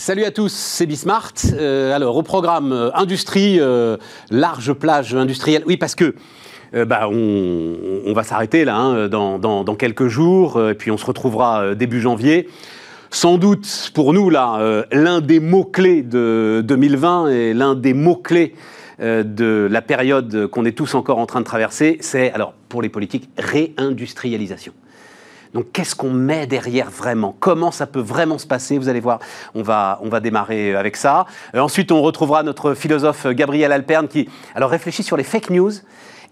Salut à tous, c'est Bismart. Euh, alors, au programme euh, industrie, euh, large plage industrielle. Oui, parce que bah, on, va s'arrêter là hein, dans, quelques jours, et puis on se retrouvera début janvier. Sans doute pour nous là, l'un des mots-clés de 2020 et l'un des mots-clés de la période qu'on est tous encore en train de traverser, c'est, alors pour les politiques, réindustrialisation. Donc qu'est-ce qu'on met derrière vraiment? Comment ça peut vraiment se passer? Vous allez voir, on va, on va démarrer avec ça. Euh, ensuite, on retrouvera notre philosophe Gabriel Alperne qui alors réfléchit sur les fake news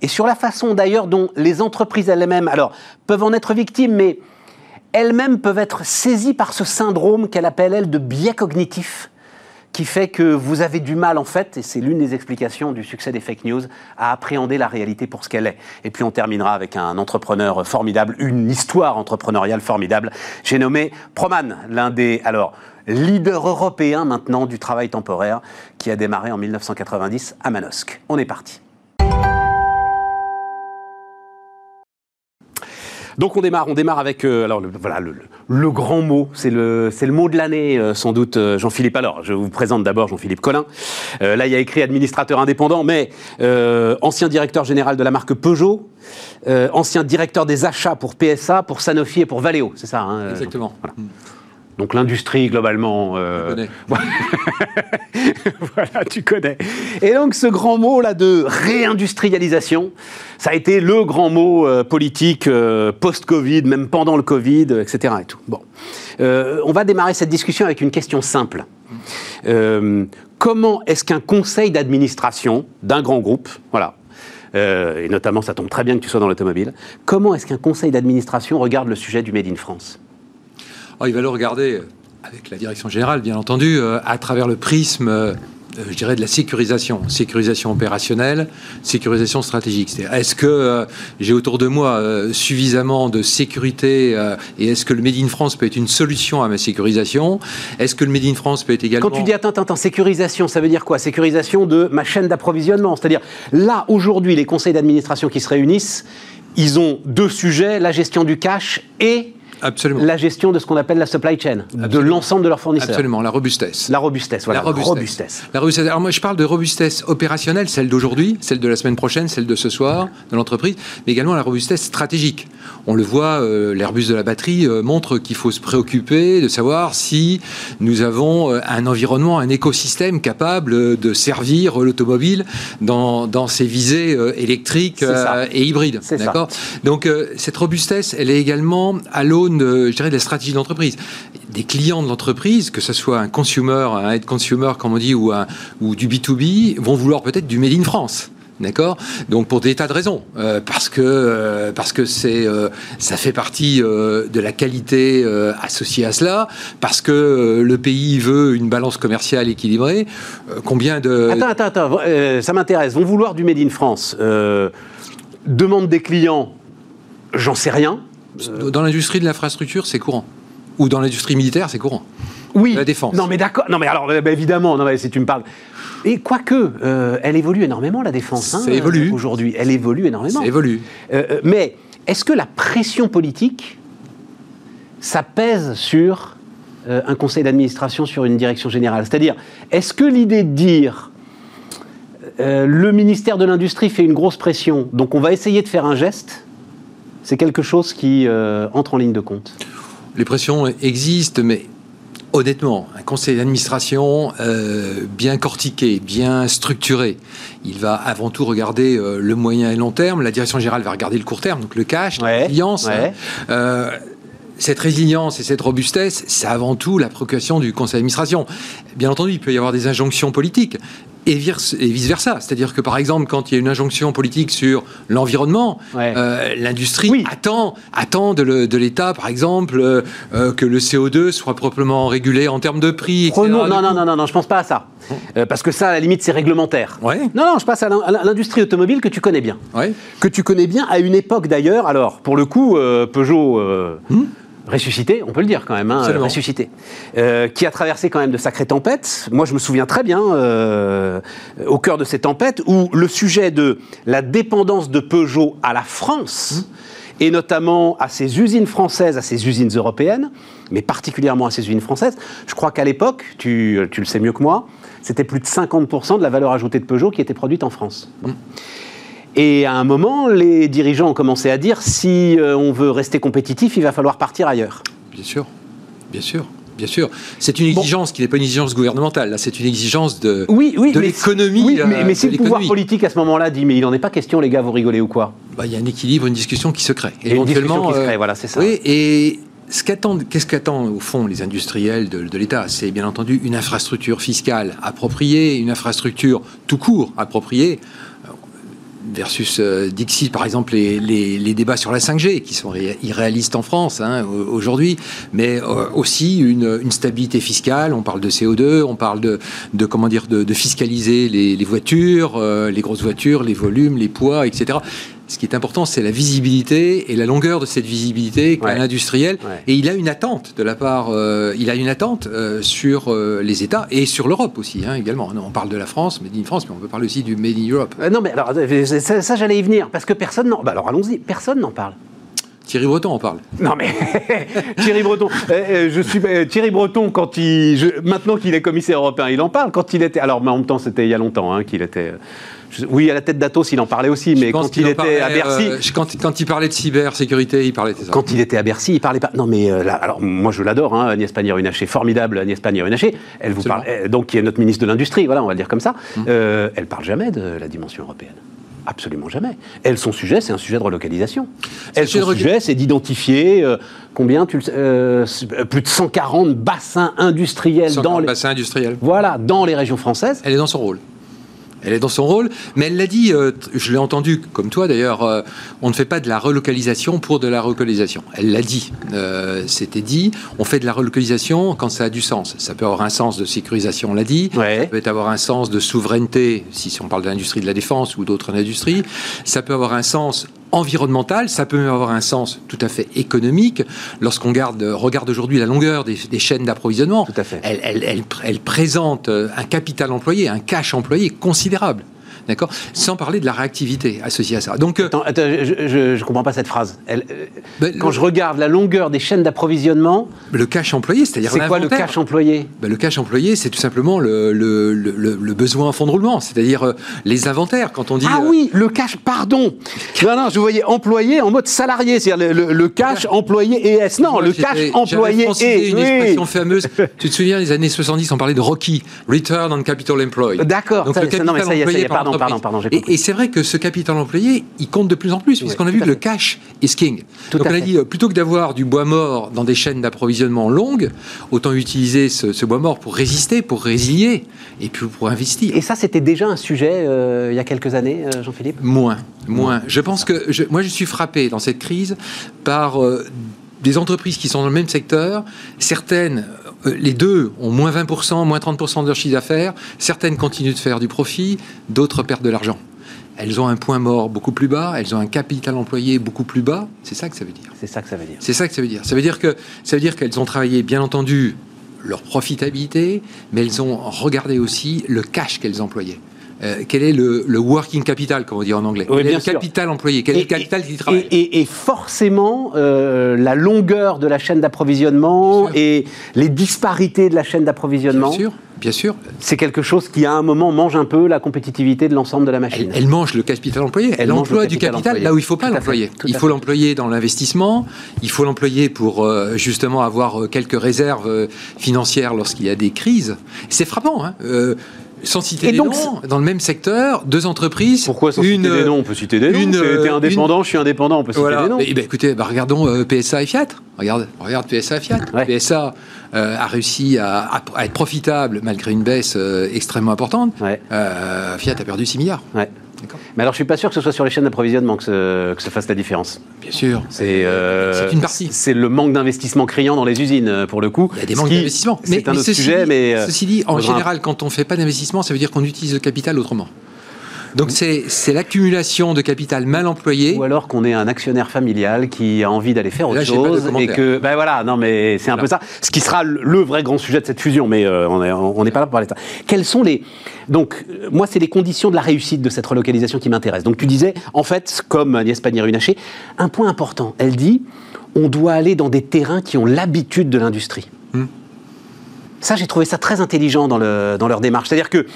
et sur la façon d'ailleurs dont les entreprises elles-mêmes alors peuvent en être victimes, mais elles-mêmes peuvent être saisies par ce syndrome qu'elle appelle elle de biais cognitif qui fait que vous avez du mal, en fait, et c'est l'une des explications du succès des fake news, à appréhender la réalité pour ce qu'elle est. Et puis on terminera avec un entrepreneur formidable, une histoire entrepreneuriale formidable. J'ai nommé Proman, l'un des alors leaders européens maintenant du travail temporaire, qui a démarré en 1990 à Manosque. On est parti. Donc on démarre, on démarre avec euh, alors le, voilà le, grand mot, c'est le c'est le mot de l'année euh, sans doute euh, Jean-Philippe. Alors je vous présente d'abord Jean-Philippe Collin. là il y a écrit administrateur indépendant, mais ancien directeur général de la marque Peugeot, ancien directeur des achats pour PSA, pour Sanofi et pour Valeo, c'est ça hein, Exactement. Donc l'industrie, globalement... Euh... voilà, tu connais. Et donc ce grand mot-là de réindustrialisation, ça a été le grand mot euh, politique euh, post-Covid, même pendant le Covid, etc. Et tout. Bon. On va démarrer cette discussion avec une question simple. comment est-ce qu'un conseil d'administration d'un grand groupe, voilà, et notamment ça tombe très bien que tu sois dans l'automobile, comment est-ce qu'un conseil d'administration regarde le sujet du Made in France? Oh, il va le regarder avec la direction générale, bien entendu, euh, à travers le prisme, euh, je dirais, de la sécurisation. Sécurisation opérationnelle, sécurisation stratégique. est-ce que euh, j'ai autour de moi suffisamment de sécurité et est-ce que le Made in France peut être une solution à ma sécurisation? Est-ce que le Made in France peut être également... Quand tu dis, attends, attends, sécurisation, ça veut dire quoi? Sécurisation de ma chaîne d'approvisionnement. C'est-à-dire, là, aujourd'hui, les conseils d'administration qui se réunissent, ils ont deux sujets, la gestion du cash et Absolument. la gestion de ce qu'on appelle la supply chain, de l'ensemble de leurs fournisseurs. Absolument, la robustesse. La robustesse, voilà. La robustesse. La robustesse. Alors moi, je parle de robustesse opérationnelle, celle d'aujourd'hui, celle de la semaine prochaine, celle de ce soir, de l'entreprise, mais également la robustesse stratégique. On le voit, euh, l'Airbus de la batterie euh, montre qu'il faut se préoccuper de savoir si nous avons euh, un environnement, un écosystème capable de servir l'automobile dans, dans, ses visées électriques et hybrides. D'accord? Donc cette robustesse, elle est également à l'eau je dirais, de la stratégie d'entreprise. Des clients de l'entreprise, que ce soit un consumer, un head consumer, comme on dit, ou, un, ou du B2B, vont vouloir peut-être du Made in France. D'accord? Donc pour des tas de raisons, euh, parce que euh, parce que c'est euh, ça fait partie de la qualité associée à cela, parce que le pays veut une balance commerciale équilibrée. combien de Attends attends attends, ça m'intéresse. Vont vouloir du made in France. demande des clients, j'en sais rien. Dans l'industrie de l'infrastructure, c'est courant. Ou dans l'industrie militaire, c'est courant. Oui. La défense. Non, mais d'accord. Non, mais alors, bah, évidemment, non, mais si tu me parles. Et quoique, euh, elle évolue énormément, la défense. Ça hein, évolue. Aujourd'hui, elle évolue énormément. Ça évolue. Euh, mais est-ce que la pression politique, ça pèse sur un conseil d'administration, sur une direction générale? C'est-à-dire, est-ce que l'idée de dire le ministère de l'Industrie fait une grosse pression, donc on va essayer de faire un geste c'est quelque chose qui euh, entre en ligne de compte? Les pressions existent, mais honnêtement, un conseil d'administration euh, bien cortiqué, bien structuré, il va avant tout regarder euh, le moyen et long terme. La direction générale va regarder le court terme, donc le cash, la résilience. cette résilience et cette robustesse, c'est avant tout la préoccupation du conseil d'administration. Bien entendu, il peut y avoir des injonctions politiques, et, vice-versa. C'est-à-dire que, par exemple, quand il y a une injonction politique sur l'environnement, euh, l'industrie attend, attend de l'État, par exemple, euh, euh, que le CO2 soit proprement régulé en termes de prix, etc. non, non, non, non, non, je pense pas à ça. parce que ça, à la limite, c'est réglementaire. Ouais. Non, non, je passe à l'industrie automobile que tu connais bien. Que tu connais bien à une époque d'ailleurs. Alors, pour le coup, Peugeot... Hmm ressuscité, on peut le dire quand même, hein, ressuscité, euh, qui a traversé quand même de sacrées tempêtes. Moi, je me souviens très bien, euh, au cœur de ces tempêtes, où le sujet de la dépendance de Peugeot à la France et notamment à ces usines françaises, à ces usines européennes, mais particulièrement à ces usines françaises. Je crois qu'à l'époque, tu, tu, le sais mieux que moi, c'était plus de 50% de la valeur ajoutée de Peugeot qui était produite en France. Mmh. Et à un moment, les dirigeants ont commencé à dire si euh, on veut rester compétitif, il va falloir partir ailleurs. Bien sûr, bien sûr. Bien sûr, c'est une exigence qui n'est pas une exigence gouvernementale, c'est une exigence de, oui, oui, de l'économie. Oui, mais, mais si le pouvoir politique à ce moment-là dit mais il n'en est pas question, les gars, vous rigolez ou quoi? Bah, Il y a un équilibre, une discussion qui se crée. Et une discussion qui se crée, euh, voilà, c'est ça. Oui, et ce qu'est-ce qu'attendent au fond les industriels de, de l'État? C'est bien entendu une infrastructure fiscale appropriée, une infrastructure tout court appropriée versus euh, par exemple, les, débats sur la 5G, qui sont irréalistes en France hein, aujourd'hui, mais euh, aussi une, stabilité fiscale. On parle de CO2, on parle de, comment dire, de, fiscaliser les, voitures, euh, les grosses voitures, les volumes, les poids, etc. Ce qui est important, c'est la visibilité et la longueur de cette visibilité qu'a l'industriel. Et il a une attente de la part, euh, il a une attente euh, sur euh, les États et sur l'Europe aussi, hein, également. On parle de la France, Made in France, mais on peut parler aussi du Made in Europe. non, mais alors, ça, j'allais y venir, parce que personne n'en... Bah alors allons-y, personne n'en parle. Thierry Breton en parle. Non mais Thierry Breton, je suis Thierry Breton quand il, maintenant qu'il est commissaire européen, il en parle. Quand il était, alors mais en même temps c'était il y a longtemps hein, qu'il était oui, à la tête d'Atos, il en parlait aussi, mais quand il, était à Bercy. Euh, quand, il parlait de cybersécurité, il parlait de ça. Quand il était à Bercy, il parlait pas. Non, mais euh, là, alors moi je l'adore, hein, Agnès Pannier-Runacher, formidable Agnès Pannier-Runacher. Elle vous parle, euh, donc qui est notre ministre de l'Industrie, voilà, on va le dire comme ça. Hum. elle parle jamais de la dimension européenne. Absolument jamais. Elle, son sujet, c'est un sujet de relocalisation. Elle, son sujet, c'est d'identifier combien tu, plus de 140 bassins industriels dans les bassins industriels. Voilà, dans les régions françaises. Elle est dans son rôle. Elle est dans son rôle, mais elle l'a dit, euh, je l'ai entendu comme toi d'ailleurs, euh, on ne fait pas de la relocalisation pour de la relocalisation. Elle l'a dit, euh, c'était dit, on fait de la relocalisation quand ça a du sens. Ça peut avoir un sens de sécurisation, on l'a dit, ça peut avoir un sens de souveraineté, si on parle de l'industrie de la défense ou d'autres industries, ça peut avoir un sens environnemental, ça peut avoir un sens tout à fait économique. Lorsqu'on regarde aujourd'hui la longueur des, chaînes d'approvisionnement, elle, elle, elle, présente un capital employé, un cash employé considérable. D'accord Sans parler de la réactivité associée à ça. Donc, euh, attends, je ne comprends pas cette phrase. Elle, euh, ben, quand je regarde la longueur des chaînes d'approvisionnement. Le cash employé, c'est-à-dire. C'est quoi le cash employé ben, Le cash employé, c'est tout simplement le, le, le, besoin en fonds de roulement, c'est-à-dire euh, les inventaires. Quand on dit. Ah oui, le cash, pardon Non, non, je voyais employé en mode salarié, c'est-à-dire le, cash employé ES. Non, le cash employé et. une expression fameuse. tu te souviens, les années 70, on parlait de Rocky, Return on Capital Employed. D'accord, non, mais ça y est, ça y est, pardon et, c'est vrai que ce capital employé, il compte de plus en plus, puisqu'on a vu que le cash is king. Donc on a dit, euh, plutôt que d'avoir du bois mort dans des chaînes d'approvisionnement longues, autant utiliser ce, bois mort pour résister, pour résilier, et puis pour investir. Et ça, c'était déjà un sujet euh, il y a quelques années, euh, Jean-Philippe? Moins, moins. Je pense que, moi, je suis frappé dans cette crise par... des entreprises qui sont dans le même secteur, certaines les deux ont moins 20%, moins 30% de leur chiffre d'affaires. Certaines continuent de faire du profit, d'autres perdent de l'argent. Elles ont un point mort beaucoup plus bas, elles ont un capital employé beaucoup plus bas. C'est ça que ça veut dire. C'est ça que ça veut dire. C'est ça que ça veut dire. Ça veut dire que ça veut dire qu'elles ont travaillé, bien entendu, leur profitabilité, mais elles ont regardé aussi le cash qu'elles employaient. Euh, quel est le, working capital, comme on dit en anglais Quel est le capital employé Quel est le capital qui travaille et, forcément, euh, la longueur de la chaîne d'approvisionnement et les disparités de la chaîne d'approvisionnement. Bien sûr. Bien sûr. C'est quelque chose qui, à un moment, mange un peu la compétitivité de l'ensemble de la machine. Elle, mange le capital employé. Elle, emploie du capital là où il ne faut pas l'employer. Il faut l'employer dans l'investissement. Il faut l'employer pour euh, justement avoir quelques réserves financières lorsqu'il y a des crises. C'est frappant. Hein sans citer des noms, dans le même secteur, deux entreprises. Pourquoi sans citer des noms On peut citer des noms. Une, T'es indépendant, je suis indépendant, on peut citer des noms. Eh ben, écoutez, bah, regardons euh, PSA et Fiat. Regarde, regarde PSA et Fiat. PSA euh, a réussi à, être profitable malgré une baisse euh, extrêmement importante. Fiat a perdu 6 milliards. Mais alors, je suis pas sûr que ce soit sur les chaînes d'approvisionnement que, se, fasse la différence. Bien sûr. Euh, c'est une partie. C'est le manque d'investissement criant dans les usines, euh, pour le coup. Il y a des manques d'investissement. C'est un autre sujet, mais. Euh, ceci dit, en général, quand on ne fait pas d'investissement, ça veut dire qu'on utilise le capital autrement. Donc c'est l'accumulation de capital mal employé. Ou alors qu'on est un actionnaire familial qui a envie d'aller faire autre chose et que ben voilà non mais c'est un peu ça. Ce qui sera le vrai grand sujet de cette fusion, mais euh, on n'est pas là pour parler de ça. Quels sont les donc euh, moi c'est les conditions de la réussite de cette relocalisation qui m'intéressent. Donc tu disais en fait comme Agnès Pannier-Runacher un point important. Elle dit on doit aller dans des terrains qui ont l'habitude de l'industrie. Hmm. Ça, j'ai trouvé ça très intelligent dans, le, dans leur démarche. C'est-à-dire que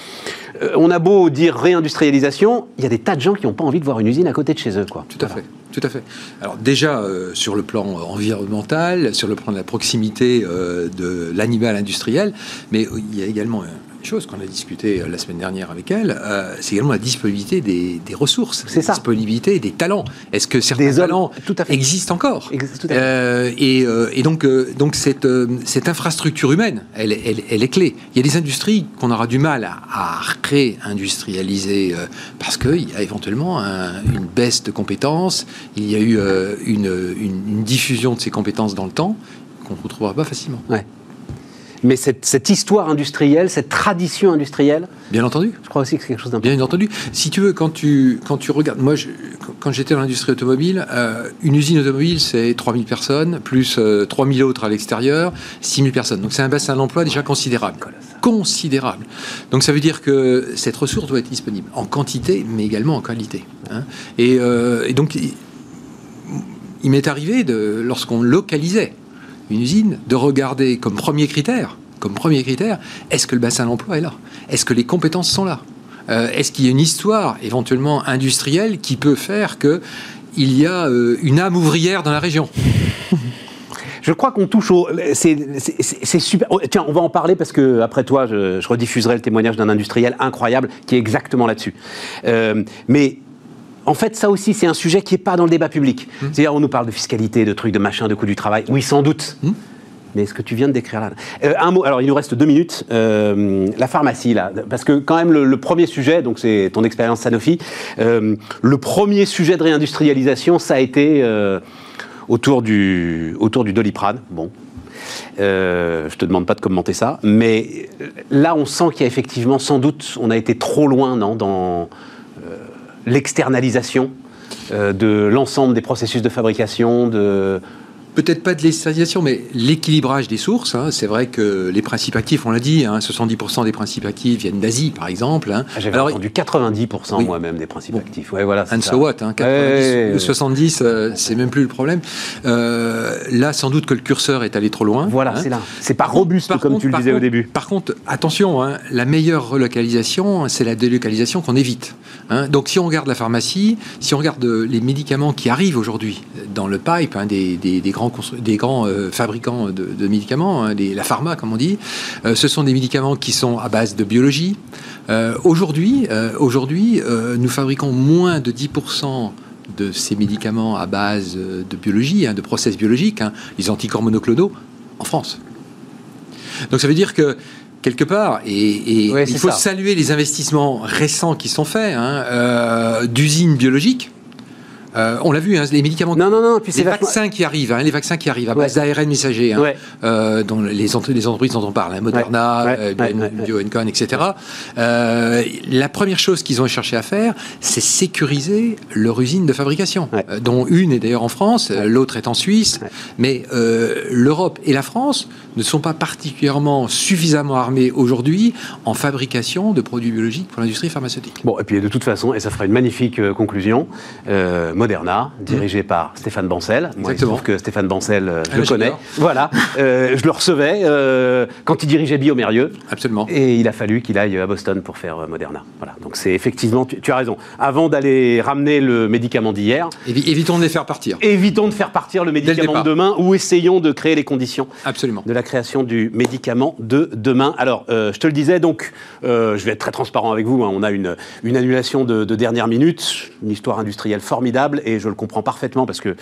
euh, on a beau dire réindustrialisation, il y a des tas de gens qui n'ont pas envie de voir une usine à côté de chez eux. Quoi. Tout à fait. Tout à fait. Alors déjà, euh, sur le plan environnemental, sur le plan de la proximité euh, de l'animal industriel, mais il y a également chose qu'on a discuté euh, la semaine dernière avec elle, euh, c'est également la disponibilité des, ressources, c'est ça. disponibilité des talents. Est-ce que certains talents existent encore euh, et, donc, donc cette, cette infrastructure humaine, elle, elle, est clé. Il y a des industries qu'on aura du mal à, à réindustrialiser parce qu'il y a éventuellement une baisse de compétences, il y a eu une, une, diffusion de ces compétences dans le temps qu'on ne retrouvera pas facilement. Ouais mais cette, histoire industrielle, cette tradition industrielle. Bien entendu. Je crois aussi que c'est quelque chose d'important. Bien entendu. Si tu veux, quand tu, quand tu regardes. Moi, quand j'étais dans l'industrie automobile, euh, une usine automobile, c'est 3000 personnes, plus 3000 euh, autres à l'extérieur, 6000 personnes. Donc c'est un bassin d'emploi déjà considérable. Considérable. Donc ça veut dire que cette ressource doit être disponible en quantité, mais également en qualité. Hein. Et, euh, et, donc, il, il m'est arrivé, de, lorsqu'on localisait une usine, de regarder comme premier critère, comme premier critère, est-ce que le bassin d'emploi est là? Est-ce que les compétences sont là? Euh, Est-ce qu'il y a une histoire éventuellement industrielle qui peut faire que il y a euh, une âme ouvrière dans la région? Je crois qu'on touche au. C'est super. Oh, tiens, on va en parler parce que après toi, je, rediffuserai le témoignage d'un industriel incroyable qui est exactement là-dessus. Euh, mais en fait, ça aussi, c'est un sujet qui n'est pas dans le débat public. Hmm. C'est-à-dire, on nous parle de fiscalité, de trucs, de machin, de coût du travail. Oui, sans doute. Hmm. Mais ce que tu viens de décrire là. Euh, un mot, alors il nous reste deux minutes. Euh, la pharmacie, là. Parce que, quand même, le, premier sujet, donc c'est ton expérience Sanofi, euh, le premier sujet de réindustrialisation, ça a été autour, du, autour du doliprane. Bon. je ne te demande pas de commenter ça. Mais là, on sent qu'il y a effectivement, sans doute, on a été trop loin, non, dans l'externalisation euh, de l'ensemble des processus de fabrication, de, peut-être pas de l'externalisation, mais l'équilibrage des sources. Hein. C'est vrai que les principes actifs, on l'a dit, 70% hein, des principes actifs viennent d'Asie, par exemple. Hein. Ah, j'avais entendu 90% moi-même des principes actifs. Ouais, voilà, And so what 90 70%, euh, c'est même plus le problème. Euh, là, sans doute que le curseur est allé trop loin. Voilà, c'est là. C'est pas robuste, comme tu le disais au début. Par contre, attention, la meilleure relocalisation, c'est la délocalisation qu'on évite. Donc, si on regarde la pharmacie, si on regarde les médicaments qui arrivent aujourd'hui dans le pipe des, des, des grands des grands euh, fabricants de, médicaments, hein, la pharma comme on dit. Euh, ce sont des médicaments qui sont à base de biologie. Euh, aujourd'hui, aujourd'hui nous fabriquons moins de 10% de ces médicaments à base de biologie, hein, de process biologiques, hein, les anticorps monoclonaux, en France. Donc ça veut dire que quelque part, et, il faut saluer les investissements récents qui sont faits d'usines biologiques euh, on l'a vu, hein, les médicaments. Non, non, non. Puis les vaccins qui arrivent, hein, les vaccins qui arrivent à base d'ARN messager, hein, euh, dont les, les, entreprises dont on parle, Moderna, euh, BioNCon, etc. la première chose qu'ils ont cherché à faire, c'est sécuriser leur usine de fabrication, dont une est d'ailleurs en France, l'autre est en Suisse. Mais l'Europe et la France ne sont pas particulièrement suffisamment armées aujourd'hui en fabrication de produits biologiques pour l'industrie pharmaceutique. Bon, et puis de toute façon, et ça fera une magnifique conclusion. Moderna, dirigé par Stéphane Bancel. Moi, il se trouve que Stéphane Bancel, euh, je le connais. Voilà, euh, je le recevais euh, quand il dirigeait Biomérieux. Absolument. Et il a fallu qu'il aille à Boston pour faire Moderna. Voilà, donc c'est effectivement, tu, as raison. Avant d'aller ramener le médicament d'hier, évitons de les faire partir. Évitons de faire partir le médicament de demain, ou essayons de créer les conditions. Absolument. De la création du médicament de demain. Alors, je te le disais, donc, je vais être très transparent avec vous. Hein. on a une, une annulation de, de dernière minute, une histoire industrielle formidable et je le comprends parfaitement parce que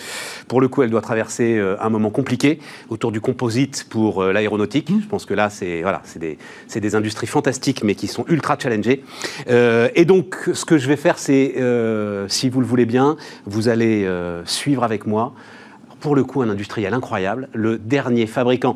pour le coup, elle doit traverser euh, un moment compliqué autour du composite pour euh, l'aéronautique. Mmh. Je pense que là, c'est voilà, des, des, industries fantastiques mais qui sont ultra challengées. Euh, et donc, ce que je vais faire, c'est, si vous le voulez bien, vous allez suivre avec moi, pour le coup, un industriel incroyable, le dernier fabricant.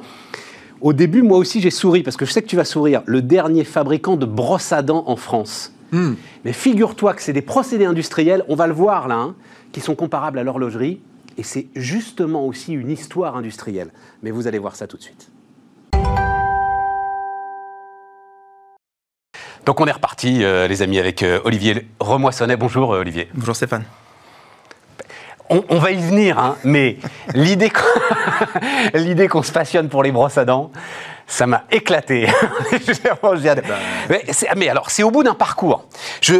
Au début, moi aussi, j'ai souri, parce que je sais que tu vas sourire. Le dernier fabricant de brosses à dents en France. Hmm. Mais figure-toi que c'est des procédés industriels, on va le voir là, hein, qui sont comparables à l'horlogerie. Et c'est justement aussi une histoire industrielle. Mais vous allez voir ça tout de suite. Donc on est reparti, euh, les amis, avec euh, Olivier Remoissonnet. Bonjour euh, Olivier. Bonjour Stéphane. On, va y venir, hein, mais l'idée qu'on se passionne pour les brosses à dents, ça m'a éclaté. mais, mais, alors, c'est au bout d'un parcours. Je,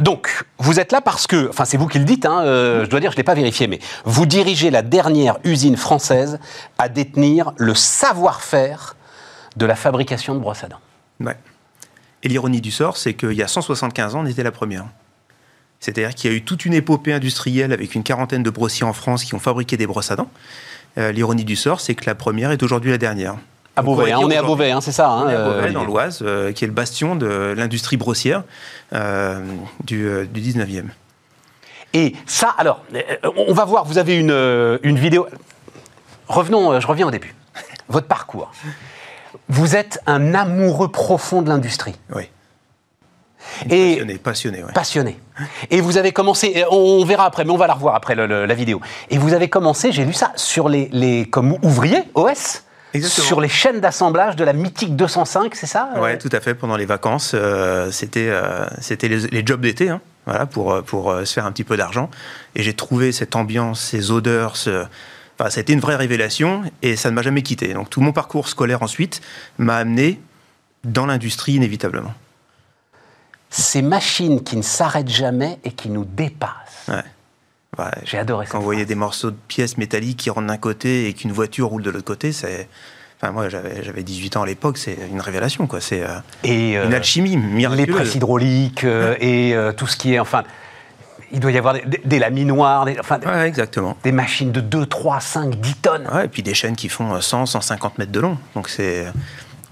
donc, vous êtes là parce que, enfin, c'est vous qui le dites, hein, je dois dire, je ne l'ai pas vérifié, mais vous dirigez la dernière usine française à détenir le savoir-faire de la fabrication de brosses à dents. Ouais. Et l'ironie du sort, c'est qu'il y a 175 ans, on était la première. C'est-à-dire qu'il y a eu toute une épopée industrielle avec une quarantaine de brossiers en France qui ont fabriqué des brosses à dents. Euh, l'ironie du sort, c'est que la première est aujourd'hui la dernière. À Beauvais, hein, on, est à Beauvais, hein, c'est ça. Hein, à Beauvais, euh, dans l'Oise, euh, qui est le bastion de l'industrie brossière du, du 19e. Et ça, alors, on va voir, vous avez une, une vidéo. Revenons, je reviens au début. Votre parcours. Vous êtes un amoureux profond de l'industrie. Oui. Et passionné, passionné. Passionné. Et vous avez commencé, on verra après, mais on va la revoir après la vidéo. Et vous avez commencé, j'ai lu ça, sur les, les comme ouvrier, OS Exactement. Sur les chaînes d'assemblage de la mythique 205, c'est ça Oui, tout à fait. Pendant les vacances, euh, c'était euh, c'était les, jobs d'été, hein, voilà, pour, pour euh, se faire un petit peu d'argent. Et j'ai trouvé cette ambiance, ces odeurs, ce, Enfin, ça a été une vraie révélation et ça ne m'a jamais quitté. Donc tout mon parcours scolaire ensuite m'a amené dans l'industrie inévitablement. Ces machines qui ne s'arrêtent jamais et qui nous dépassent. Ouais. J'ai adoré ça. Quand vous voyez des morceaux de pièces métalliques qui rentrent d'un côté et qu'une voiture roule de l'autre côté, c'est. Enfin, moi, j'avais 18 ans à l'époque, c'est une révélation, quoi. C'est euh, euh, une alchimie miraculeuse. Les presses hydrauliques euh, et tout ce qui est. Enfin, il doit y avoir des, laminoirs, des, enfin, exactement. des machines de 2, 3, 5, 10 tonnes. et puis des chaînes qui font 100, euh, 150 mètres de long. Donc c'est.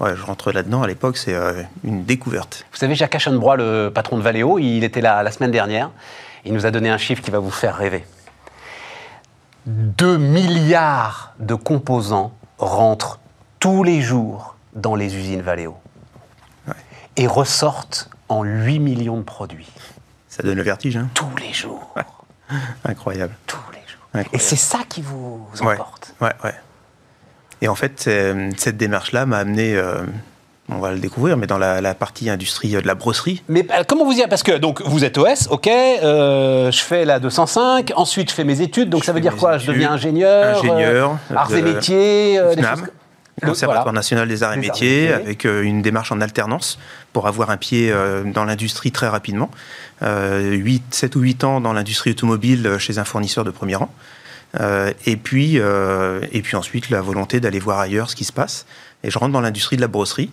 Ouais, je rentre là-dedans à l'époque, c'est euh, une découverte. Vous savez, Jacques Aschenbrois, le patron de Valeo, il était là la semaine dernière. Il nous a donné un chiffre qui va vous faire rêver. 2 milliards de composants rentrent tous les jours dans les usines Valeo et ressortent en 8 millions de produits. Ça donne le vertige. Hein Tous les jours. Incroyable. Tous les jours. Et c'est ça qui vous emporte. Ouais, ouais, Et en fait, cette démarche-là m'a amené. Euh, on va le découvrir, mais dans la, partie industrie de la brosserie. Mais euh, comment vous y Parce que donc vous êtes OS, ok, euh, je fais la 205, ensuite je fais mes études, donc ça veut dire quoi? Je deviens ingénieur Ingénieur. arts et métiers Conservatoire national des arts et métiers, avec euh, une démarche en alternance pour avoir un pied euh, dans l'industrie très rapidement. 8, euh, 7 ou 8 ans dans l'industrie automobile chez un fournisseur de premier rang. Et, puis, et puis ensuite, la volonté d'aller voir ailleurs ce qui se passe. Et je rentre dans l'industrie de la brosserie.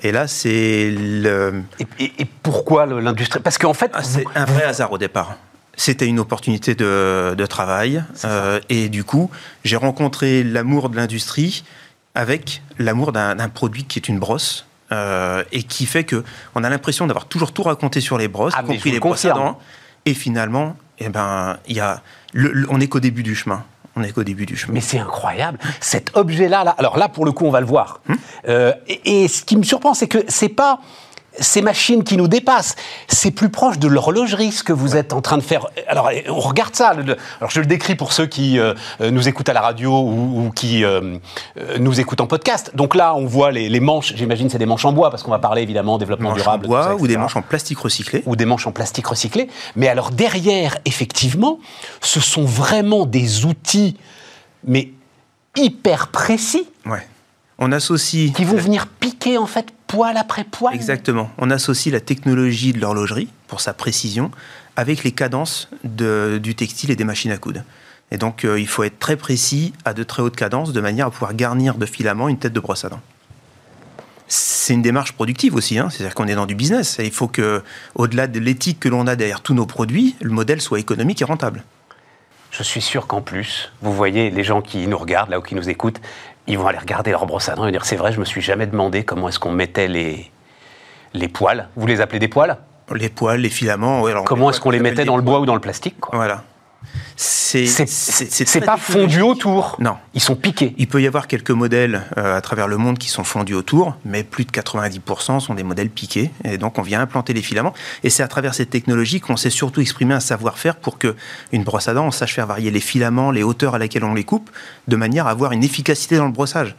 Et là, c'est le. Et, pourquoi l'industrie? Parce qu'en fait. Ah, c'est un vrai hasard au départ. C'était une opportunité de, de travail. et du coup, j'ai rencontré l'amour de l'industrie avec l'amour d'un produit qui est une brosse. Euh, et qui fait que on a l'impression d'avoir toujours tout raconté sur les brosses, y ah, compris les brosses à dents. Et finalement, eh ben, y a, on n'est qu'au début du chemin. On est qu'au début du chemin. Mais c'est incroyable. Cet objet-là, là, alors là, pour le coup, on va le voir. Hum euh, et, et, ce qui me surprend, c'est que c'est pas ces machines qui nous dépassent. C'est plus proche de l'horlogerie ce que vous êtes en train de faire. Alors, on regarde ça. Alors, je le décris pour ceux qui euh, euh, nous écoutent à la radio ou, qui euh, nous écoutent en podcast. Donc là, on voit les, manches. J'imagine c'est des manches en bois parce qu'on va parler évidemment développement durable. En bois ou des manches en plastique recyclé. Ou des manches en plastique recyclé. Mais alors derrière, effectivement, ce sont vraiment des outils, mais hyper précis. Ouais. On associe. Qui vont venir piquer en fait poil après poil. Exactement. On associe la technologie de l'horlogerie pour sa précision avec les cadences du textile et des machines à coudre. Et donc, euh, il faut être très précis à de très hautes cadences de manière à pouvoir garnir de filaments une tête de brosse à dents. C'est une démarche productive aussi, hein. c'est-à-dire qu'on est dans du business. Et il faut que, au-delà de l'éthique que l'on a derrière tous nos produits, le modèle soit économique et rentable. Je suis sûr qu'en plus, vous voyez les gens qui nous regardent, là ou qui nous écoutent, ils vont aller regarder leur brosse à dents et dire c'est vrai, je me suis jamais demandé comment est-ce qu'on mettait les, les poils. Vous les appelez des poils? Les poils, les filaments. comment est-ce qu'on les mettait dans le bois ou dans le plastique Voilà. C'est pas fondu autour. Non. Ils sont piqués. Il peut y avoir quelques modèles euh, à travers le monde qui sont fondus autour, mais plus de 90% sont des modèles piqués. Et donc, on vient implanter les filaments. Et c'est à travers cette technologie qu'on sait surtout exprimer un savoir-faire pour que une brosse à dents, on sache faire varier les filaments, les hauteurs à laquelle on les coupe, de manière à avoir une efficacité dans le brossage.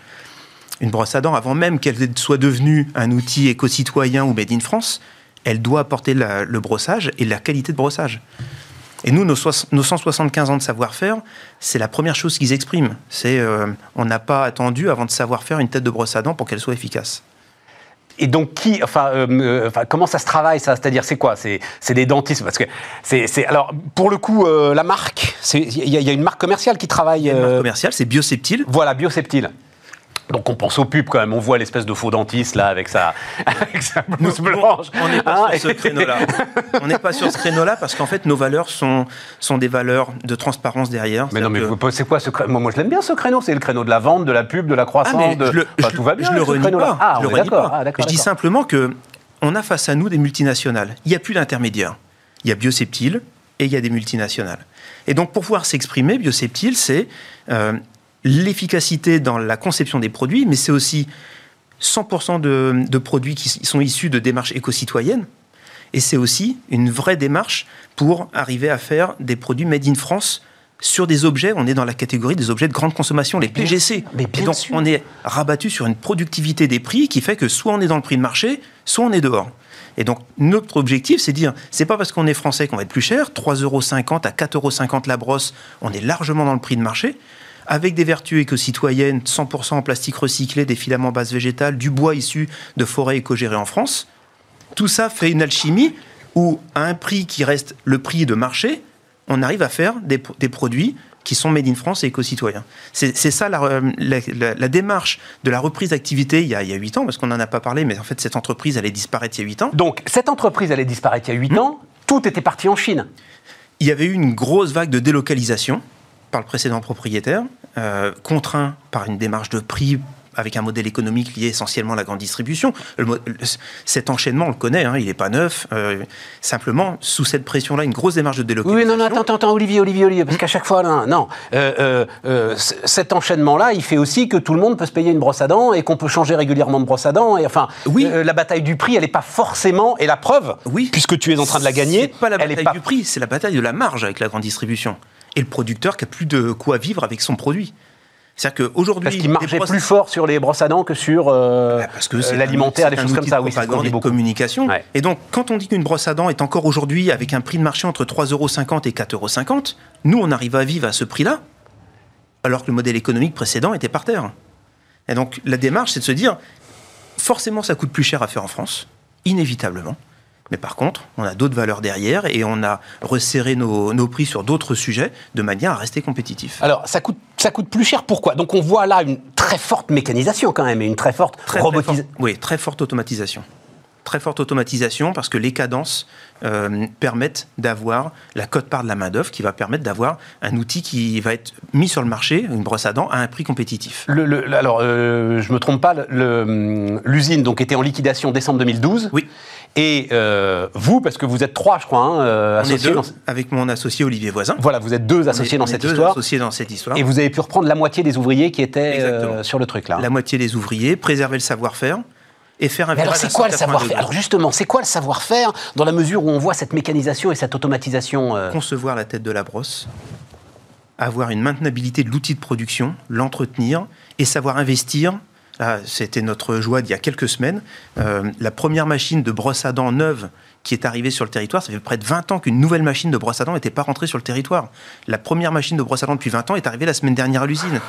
Une brosse à dents, avant même qu'elle soit devenue un outil éco-citoyen ou made in France, elle doit apporter le brossage et la qualité de brossage. Et nous, nos, 175 ans de savoir-faire, c'est la première chose qu'ils expriment. C'est euh, on n'a pas attendu avant de savoir faire une tête de brosse à dents pour qu'elle soit efficace. Et donc, qui, enfin, euh, euh, comment ça se travaille ça? C'est-à-dire, c'est quoi? C'est des dentistes Parce que c'est, alors, pour le coup, la marque, il y, a une marque commerciale qui travaille. Il y a une marque commerciale, c'est Bioseptile. Voilà, Bioseptile. Donc on pense aux pubs quand même, on voit l'espèce de faux dentiste là avec sa, avec sa blouse blanche. On n'est pas hein sur ce créneau-là. on n'est pas sur ce créneau-là parce qu'en fait nos valeurs sont, sont des valeurs de transparence derrière. Mais non mais c'est quoi ce créneau moi, je l'aime bien ce créneau, c'est le créneau de la vente, de la pub, de la croissance. Ah, de... je le, tout va bien. Je le renie pas. Ah, je, le renie pas. je dis simplement que on a face à nous des multinationales. Il n'y a plus d'intermédiaires. Il y a Bioseptile et il y a des multinationales. Et donc pour pouvoir s'exprimer, Bioseptile c'est euh, l'efficacité dans la conception des produits, mais c'est aussi 100% de, produits qui sont issus de démarches éco-citoyennes. Et c'est aussi une vraie démarche pour arriver à faire des produits made in France sur des objets. On est dans la catégorie des objets de grande consommation, les PGC. Mais donc, on est rabattu sur une productivité des prix qui fait que soit on est dans le prix de marché, soit on est dehors. Et donc, notre objectif, c'est de dire, c'est pas parce qu'on est français qu'on va être plus cher. 3,50 euros à 4,50 euros la brosse, on est largement dans le prix de marché avec des vertus éco-citoyennes, 100% en plastique recyclé, des filaments base végétale, du bois issu de forêts éco-gérées en France. Tout ça fait une alchimie où, à un prix qui reste le prix de marché, on arrive à faire des, produits qui sont made in France et éco-citoyens. C'est ça la, démarche de la reprise d'activité il y a huit ans, parce qu'on n'en a pas parlé, mais en fait cette entreprise allait disparaître il y a huit ans. Donc cette entreprise allait disparaître il y a huit hmm. ans, tout était parti en Chine. Il y avait eu une grosse vague de délocalisation par le précédent propriétaire, euh, contraint par une démarche de prix avec un modèle économique lié essentiellement à la grande distribution. cet enchaînement, on le connaît, hein, il n'est pas neuf. Euh, simplement, sous cette pression-là, une grosse démarche de délocalisation. Oui, non, non, attends, attends, Olivier, Olivier, Olivier, parce qu'à chaque fois, non, non euh, euh, cet enchaînement-là, il fait aussi que tout le monde peut se payer une brosse à dents et qu'on peut changer régulièrement de brosse à dents. Et enfin, oui. la bataille du prix, elle n'est pas forcément, et la preuve, oui. puisque tu es en train de la gagner, c'est pas la bataille du prix, c'est la bataille de la marge avec la grande distribution et le producteur qui a plus de quoi vivre avec son produit. C'est-à-dire qu'aujourd'hui. Parce qu'il marchait plus fort sur les brosses à dents que sur euh, bah, l'alimentaire, des choses comme ça. Oui, c'est de communication. Et donc, quand on dit qu'une brosse à dents est encore aujourd'hui avec un prix de marché entre 3,50 euros et 4,50 euros, nous, on arrive à vivre à ce prix-là, alors que le modèle économique précédent était par terre. Et donc, la démarche, c'est de se dire forcément, ça coûte plus cher à faire en France, inévitablement. Mais par contre, on a d'autres valeurs derrière et on a resserré nos, prix sur d'autres sujets de manière à rester compétitif. Alors, ça coûte, ça coûte plus cher, pourquoi? Donc on voit là une très forte mécanisation quand même et une très forte robotisation. Oui, très forte automatisation très forte automatisation parce que les cadences euh, permettent d'avoir la cote-part de la main-d'œuvre qui va permettre d'avoir un outil qui va être mis sur le marché, une brosse à dents, à un prix compétitif. Le, alors, euh, je ne me trompe pas, l'usine donc était en liquidation décembre 2012. Oui. Et euh, vous, parce que vous êtes trois, je crois, hein, associés. avec mon associé Olivier Voisin. Voilà, vous êtes deux associés dans cette deux histoire. associés dans cette histoire. Et vous avez pu reprendre la moitié des ouvriers qui étaient sur le truc là. La moitié des ouvriers, préserver le savoir-faire et faire un alors c'est quoi le savoir-faire Alors justement, c'est quoi le savoir-faire dans la mesure où on voit cette mécanisation et cette automatisation euh Concevoir la tête de la brosse, avoir une maintenabilité de l'outil de production, l'entretenir et savoir investir. C'était notre joie d'il y a quelques semaines. Euh, la première machine de brosse à dents neuve qui est arrivée sur le territoire, ça fait près de 20 ans qu'une nouvelle machine de brosse à dents n'était pas rentrée sur le territoire. La première machine de brosse à dents depuis 20 ans est arrivée la semaine dernière à l'usine.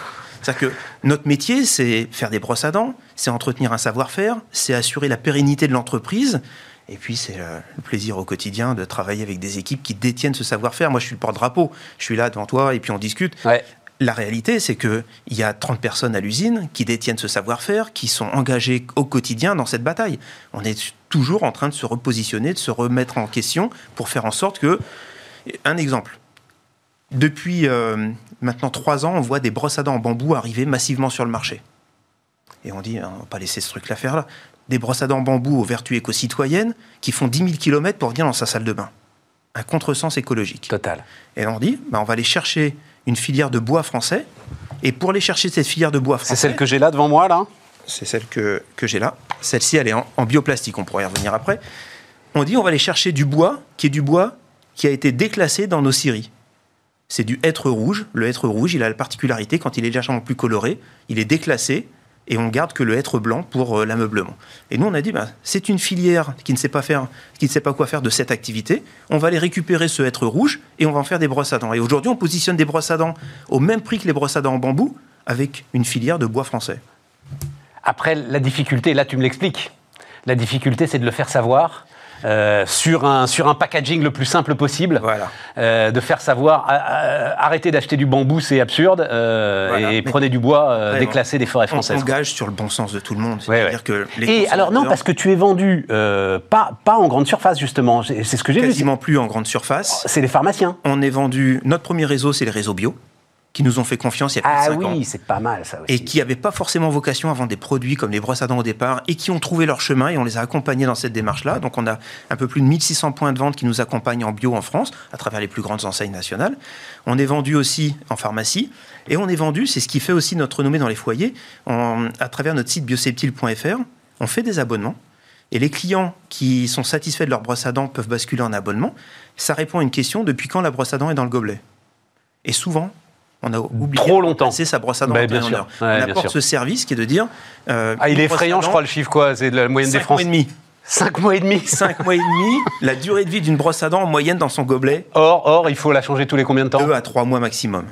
C'est-à-dire que notre métier, c'est faire des brosses à dents, c'est entretenir un savoir-faire, c'est assurer la pérennité de l'entreprise. Et puis, c'est le plaisir au quotidien de travailler avec des équipes qui détiennent ce savoir-faire. Moi, je suis le porte-drapeau. Je suis là devant toi et puis on discute. La réalité, c'est qu'il y a 30 personnes à l'usine qui détiennent ce savoir-faire, qui sont engagées au quotidien dans cette bataille. On est toujours en train de se repositionner, de se remettre en question pour faire en sorte que. Un exemple. Depuis euh, maintenant trois ans, on voit des brosses à dents en bambou arriver massivement sur le marché. Et on dit, hein, on ne va pas laisser ce truc-là faire là. Des brosses à dents en bambou aux vertus éco-citoyennes qui font 10 000 km pour venir dans sa salle de bain. un contresens écologique. Total. Et on dit, bah, on va aller chercher une filière de bois français. Et pour aller chercher cette filière de bois français. C'est celle que j'ai là devant moi, là C'est celle que, que j'ai là. Celle-ci, elle est en, en, bioplastique, on pourrait y revenir après. On dit, on va aller chercher du bois, qui est du bois qui a été déclassé dans nos scieries. C'est du hêtre rouge. Le hêtre rouge, il a la particularité, quand il est légèrement plus coloré, il est déclassé et on garde que le hêtre blanc pour euh, l'ameublement. Et nous, on a dit, bah, c'est une filière qui ne sait pas faire, qui ne sait pas quoi faire de cette activité. On va aller récupérer ce hêtre rouge et on va en faire des brosses à dents. Et aujourd'hui, on positionne des brosses à dents au même prix que les brosses à dents en bambou, avec une filière de bois français. Après, la difficulté, là, tu me l'expliques. La difficulté, c'est de le faire savoir. Euh, sur, un, sur un packaging le plus simple possible, voilà. euh, de faire savoir euh, arrêtez d'acheter du bambou, c'est absurde, voilà. et Mais prenez du bois déclassé des forêts françaises. On engage sur le bon sens de tout le monde. Ouais, ouais. Que et alors non, parce que tu es vendu pas, pas en grande surface justement, c'est ce que j'ai vu. Quasiment plus en grande surface. C'est les pharmaciens. On est vendu, notre premier réseau, c'est les réseaux bio qui nous ont fait confiance il y a plus ah de 5 oui, ans. c'est pas mal ça aussi. Et qui n'avaient pas forcément vocation à vendre des produits comme les brosses à dents au départ et qui ont trouvé leur chemin et on les a accompagnés dans cette démarche-là. Donc on a un peu plus de 1600 points de vente qui nous accompagnent en bio en France à travers les plus grandes enseignes nationales. On est vendu aussi en pharmacie et on est vendu, c'est ce qui fait aussi notre renommée dans les foyers, à travers notre site bioseptile.fr. On fait des abonnements et les clients qui sont satisfaits de leur brosse à dents peuvent basculer en abonnement. Ça répond à une question depuis quand la brosse à dents est dans le gobelet? Et souvent, on a oublié trop longtemps. C'est sa brosse à dents. Bah, bien sûr. Ouais, on apporte ce service qui est de dire. Euh, ah, il est effrayant, je crois, le chiffre quoi C'est la moyenne des Français. mois et demi. 5 mois et demi 5 mois et demi, la durée de vie d'une brosse à dents en moyenne dans son gobelet. Or, or, il faut la changer tous les combien de temps 2 à 3 mois maximum.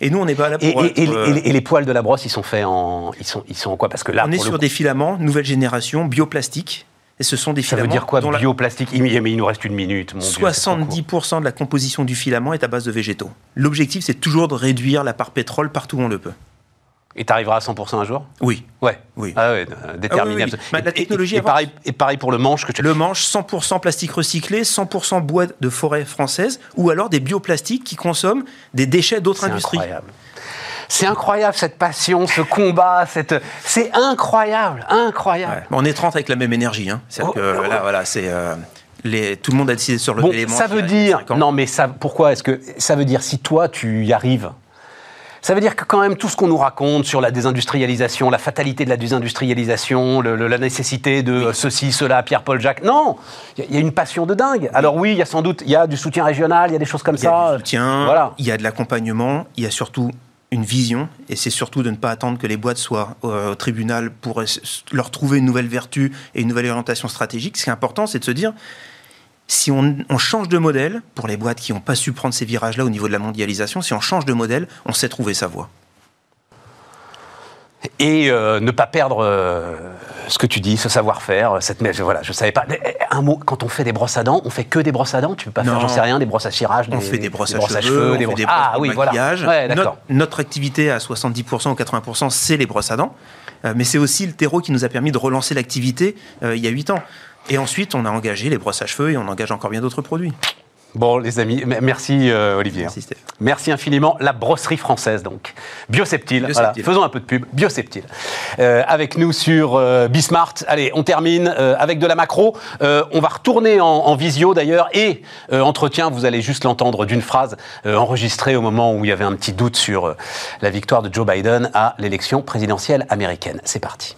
Et nous, on n'est pas là pour. Et, et, être, et, et, les poils de la brosse, ils sont faits en. Ils sont, ils sont en quoi? Parce que là. On est sur des filaments, nouvelle génération, bioplastique. Et ce sont des ça filaments. veut dire quoi, bioplastique? La... Mais il nous reste une minute. Mon 70% Dieu, de la composition du filament est à base de végétaux. L'objectif, c'est toujours de réduire la part pétrole partout où on le peut. Et tu arriveras à 100% un jour? Oui. Ouais. Oui. Ah ouais, déterminé. Ah oui, oui. La technologie et, pareil, et pareil pour le manche que tu... Le manche, 100% plastique recyclé, 100% bois de forêt française, ou alors des bioplastiques qui consomment des déchets d'autres industries. Incroyable. C'est incroyable cette passion, ce combat, cette... c'est incroyable, incroyable. Ouais. On est 30 avec la même énergie. Hein. Oh, que, oh, là, voilà, c'est euh, les... tout le monde a décidé sur le bon, élément. Ça veut dire, non mais ça, pourquoi est-ce que ça veut dire si toi tu y arrives, ça veut dire que quand même tout ce qu'on nous raconte sur la désindustrialisation, la fatalité de la désindustrialisation, le, le, la nécessité de oui. ceci, cela, Pierre-Paul Jacques, non, il y, y, a une passion de dingue. Alors oui, il y a sans doute, il y a du soutien régional, il y a des choses comme y ça. Il y a du soutien, voilà. il y a de l'accompagnement, il y a surtout une vision, et c'est surtout de ne pas attendre que les boîtes soient euh, au tribunal pour leur trouver une nouvelle vertu et une nouvelle orientation stratégique. Ce qui est important, c'est de se dire, si on, on, change de modèle, pour les boîtes qui n'ont pas su prendre ces virages-là au niveau de la mondialisation, si on change de modèle, on sait trouver sa voie. Et euh, ne pas perdre euh, ce que tu dis, ce savoir-faire, cette voilà, je savais pas. Un mot, quand on fait des brosses à dents, on fait que des brosses à dents? Tu peux pas non. faire, j'en sais rien, des brosses à cirage, on des, fait des brosses, des à, brosses à, cheveux, cheveux, des brosses brosses ah oui, maquillage. voilà. Ouais, notre, notre, activité à 70% ou 80%, c'est les brosses à dents, euh, mais c'est aussi le terreau qui nous a permis de relancer l'activité euh, il y a 8 ans. Et ensuite, on a engagé les brosses à cheveux et on engage encore bien d'autres produits. Bon, les amis, merci euh, Olivier. Merci, merci, infiniment. La brosserie française, donc. Bioseptile. Voilà. Faisons un peu de pub. Bioseptile. Euh, avec nous sur euh, Bismart. Allez, on termine euh, avec de la macro. on va retourner en, en visio d'ailleurs. Et entretien, vous allez juste l'entendre d'une phrase enregistrée au moment où il y avait un petit doute sur la victoire de Joe Biden à l'élection présidentielle américaine. C'est parti.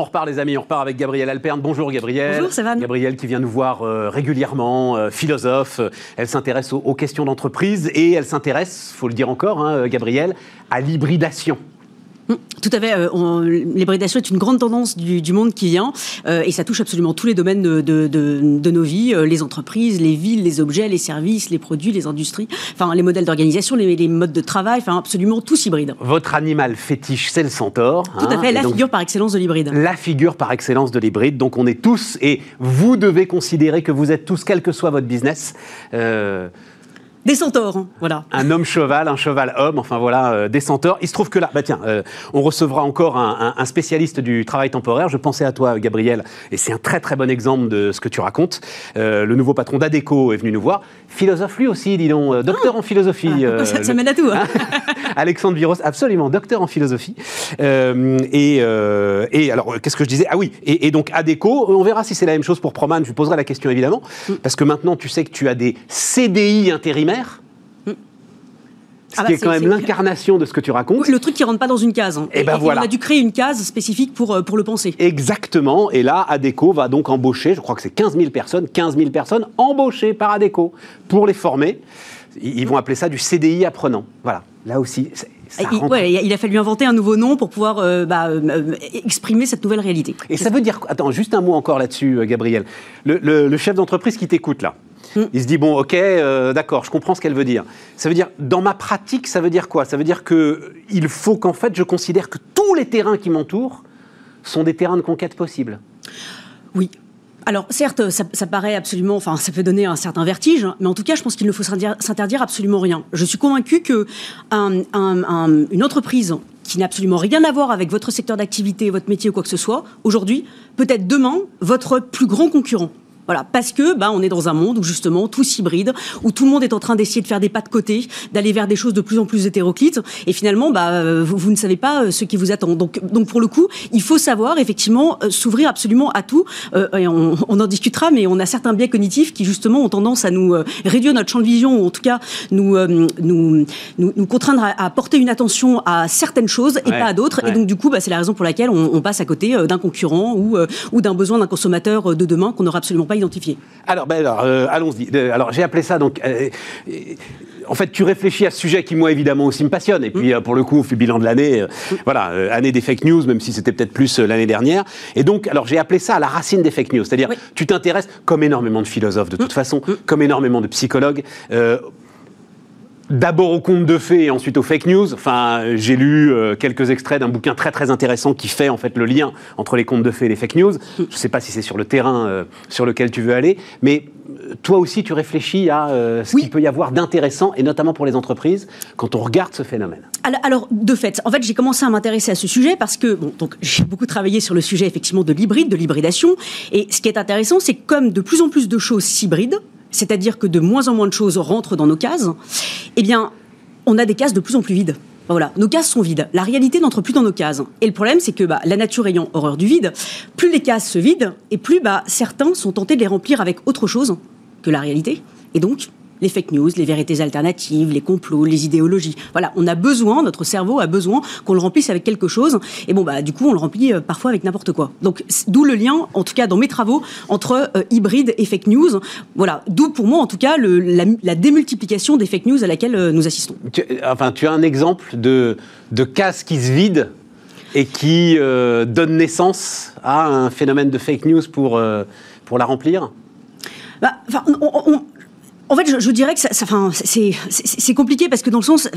On repart les amis, on repart avec Gabrielle Alperne. Bonjour Gabrielle. Bonjour, va Gabrielle qui vient nous voir euh, régulièrement, euh, philosophe. Elle s'intéresse aux, aux, questions d'entreprise et elle s'intéresse, faut le dire encore, hein, Gabrielle, à l'hybridation. Tout à fait. Euh, on, l'hybridation est une grande tendance du, du monde qui vient euh, et ça touche absolument tous les domaines de, de, de, de, nos vies, euh, les entreprises, les villes, les objets, les services, les produits, les industries, enfin les modèles d'organisation, les, les, modes de travail, enfin absolument tous hybrides. Votre animal fétiche, c'est le centaure. Tout hein, à fait, la donc, figure par excellence de l'hybride. La figure par excellence de l'hybride. Donc on est tous, et vous devez considérer que vous êtes tous, quel que soit votre business, euh, des centaures, hein, voilà. Un homme cheval, un cheval homme, enfin voilà, euh, des centaures. Il se trouve que là, bah tiens, euh, on recevra encore un, un, un, spécialiste du travail temporaire. Je pensais à toi, Gabriel, et c'est un très très bon exemple de ce que tu racontes. Euh, le nouveau patron d'Adeco est venu nous voir. Philosophe lui aussi, dis donc, docteur ah. en philosophie. Ah, ça, ça mène à tout. Hein. Alexandre Viros, absolument, docteur en philosophie. Euh, et, euh, et, alors, qu'est-ce que je disais? Ah oui, et, et, donc Adeco, on verra si c'est la même chose pour Proman, je lui poserai la question évidemment, mm. parce que maintenant tu sais que tu as des CDI intérimaires. Mm. Ce ah qui bah est quand même l'incarnation de ce que tu racontes. Oui, le truc qui rentre pas dans une case. Hein. Et, ben voilà. On a dû créer une case spécifique pour, euh, pour le penser. Exactement. Et là, Adeco va donc embaucher, je crois que c'est 15 000 personnes, 15 000 personnes embauchées par Adeco pour les former. Ils vont appeler ça du CDI apprenant. Voilà. Là aussi, il, il, a fallu inventer un nouveau nom pour pouvoir euh, bah, euh, exprimer cette nouvelle réalité. Et ça veut dire, attends, juste un mot encore là-dessus, Gabriel. Le, chef d'entreprise qui t'écoute là, hmm. il se dit bon, ok, d'accord, je comprends ce qu'elle veut dire. Ça veut dire, dans ma pratique, ça veut dire quoi? Ça veut dire que il faut qu'en fait, je considère que tous les terrains qui m'entourent sont des terrains de conquête possibles. Oui, alors certes, ça, paraît absolument, enfin ça peut donner un certain vertige, mais en tout cas, je pense qu'il ne faut s'interdire absolument rien. Je suis convaincu que une entreprise qui n'a absolument rien à voir avec votre secteur d'activité, votre métier ou quoi que ce soit, aujourd'hui, peut-être demain, votre plus grand concurrent. Voilà, parce que bah, on est dans un monde où justement tout s'hybride, où tout le monde est en train d'essayer de faire des pas de côté, d'aller vers des choses de plus en plus hétéroclites, et finalement, bah, vous, ne savez pas euh, ce qui vous attend. Donc, donc pour le coup, il faut savoir effectivement euh, s'ouvrir absolument à tout. Euh, et on, en discutera, mais on a certains biais cognitifs qui justement ont tendance à nous réduire notre champ de vision, ou en tout cas nous nous, nous, contraindre à, porter une attention à certaines choses et pas à d'autres. Et donc du coup, bah, c'est la raison pour laquelle on, passe à côté d'un concurrent ou, ou d'un besoin d'un consommateur de demain qu'on n'aura absolument pas identifié Alors, ben alors euh, allons-y. Euh, alors, j'ai appelé ça donc. Euh, en fait, tu réfléchis à ce sujet qui, moi, évidemment, aussi me passionne. Et puis, pour le coup, on fait bilan de l'année. voilà, année des fake news, même si c'était peut-être plus l'année dernière. Et donc, alors, j'ai appelé ça à la racine des fake news. C'est-à-dire, tu t'intéresses, comme énormément de philosophes, de toute façon, comme énormément de psychologues, d'abord aux contes de fées et ensuite aux fake news. Enfin, j'ai lu euh, quelques extraits d'un bouquin très très intéressant qui fait en fait le lien entre les contes de fées et les fake news. Je ne sais pas si c'est sur le terrain euh, sur lequel tu veux aller, mais euh, toi aussi tu réfléchis à ce qu'il peut y avoir d'intéressant et notamment pour les entreprises quand on regarde ce phénomène. Alors, de fait, en fait, j'ai commencé à m'intéresser à ce sujet parce que bon, donc j'ai beaucoup travaillé sur le sujet effectivement de l'hybride, de l'hybridation, et ce qui est intéressant, c'est comme de plus en plus de choses s'hybrident, c'est-à-dire que de moins en moins de choses rentrent dans nos cases, eh bien, on a des cases de plus en plus vides. Voilà, nos cases sont vides. La réalité n'entre plus dans nos cases. Et le problème, c'est que bah, la nature ayant horreur du vide, plus les cases se vident, et plus bah, certains sont tentés de les remplir avec autre chose que la réalité. Et donc, les fake news, les vérités alternatives, les complots, les idéologies. Voilà, on a besoin, notre cerveau a besoin qu'on le remplisse avec quelque chose. Et bon, bah, du coup, on le remplit euh, parfois avec n'importe quoi. Donc, d'où le lien, en tout cas dans mes travaux, entre euh, hybride et fake news. Voilà, d'où pour moi, en tout cas, le, la, démultiplication des fake news à laquelle euh, nous assistons. Tu, enfin, tu as un exemple de, de cases qui se vident et qui donne naissance à un phénomène de fake news pour, pour la remplir? Bah, on, en fait, je, je dirais que ça, c'est compliqué parce que dans le sens,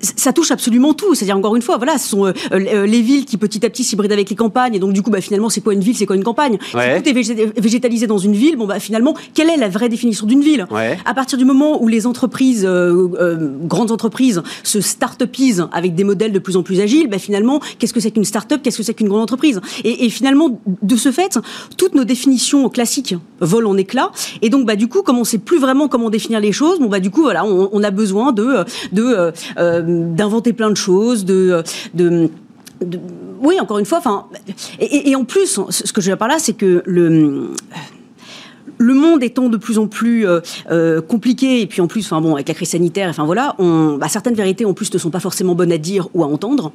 ça touche absolument tout. C'est-à-dire encore une fois, voilà, ce sont euh, euh, les villes qui petit à petit s'hybrident avec les campagnes. Et donc du coup, bah, finalement, c'est quoi une ville C'est quoi une campagne? Si tout est végétalisé dans une ville, bon bah finalement, quelle est la vraie définition d'une ville? À partir du moment où les entreprises, euh, grandes entreprises, se start-upisent avec des modèles de plus en plus agiles, bah, finalement, qu'est-ce que c'est qu'une start-up? Qu'est-ce que c'est qu'une grande entreprise? Et, et, finalement, de ce fait, toutes nos définitions classiques volent en éclats. Et donc, bah du coup, comme on sait plus vraiment comment définir les choses, bon bah du coup, voilà, on, on a besoin de de d'inventer plein de choses, de, de oui, encore une fois, enfin, et, en plus, ce que je veux dire par là, c'est que le le monde étant de plus en plus euh, euh, compliqué, et puis en plus, enfin bon, avec la crise sanitaire, enfin voilà, on, bah, certaines vérités en plus ne sont pas forcément bonnes à dire ou à entendre,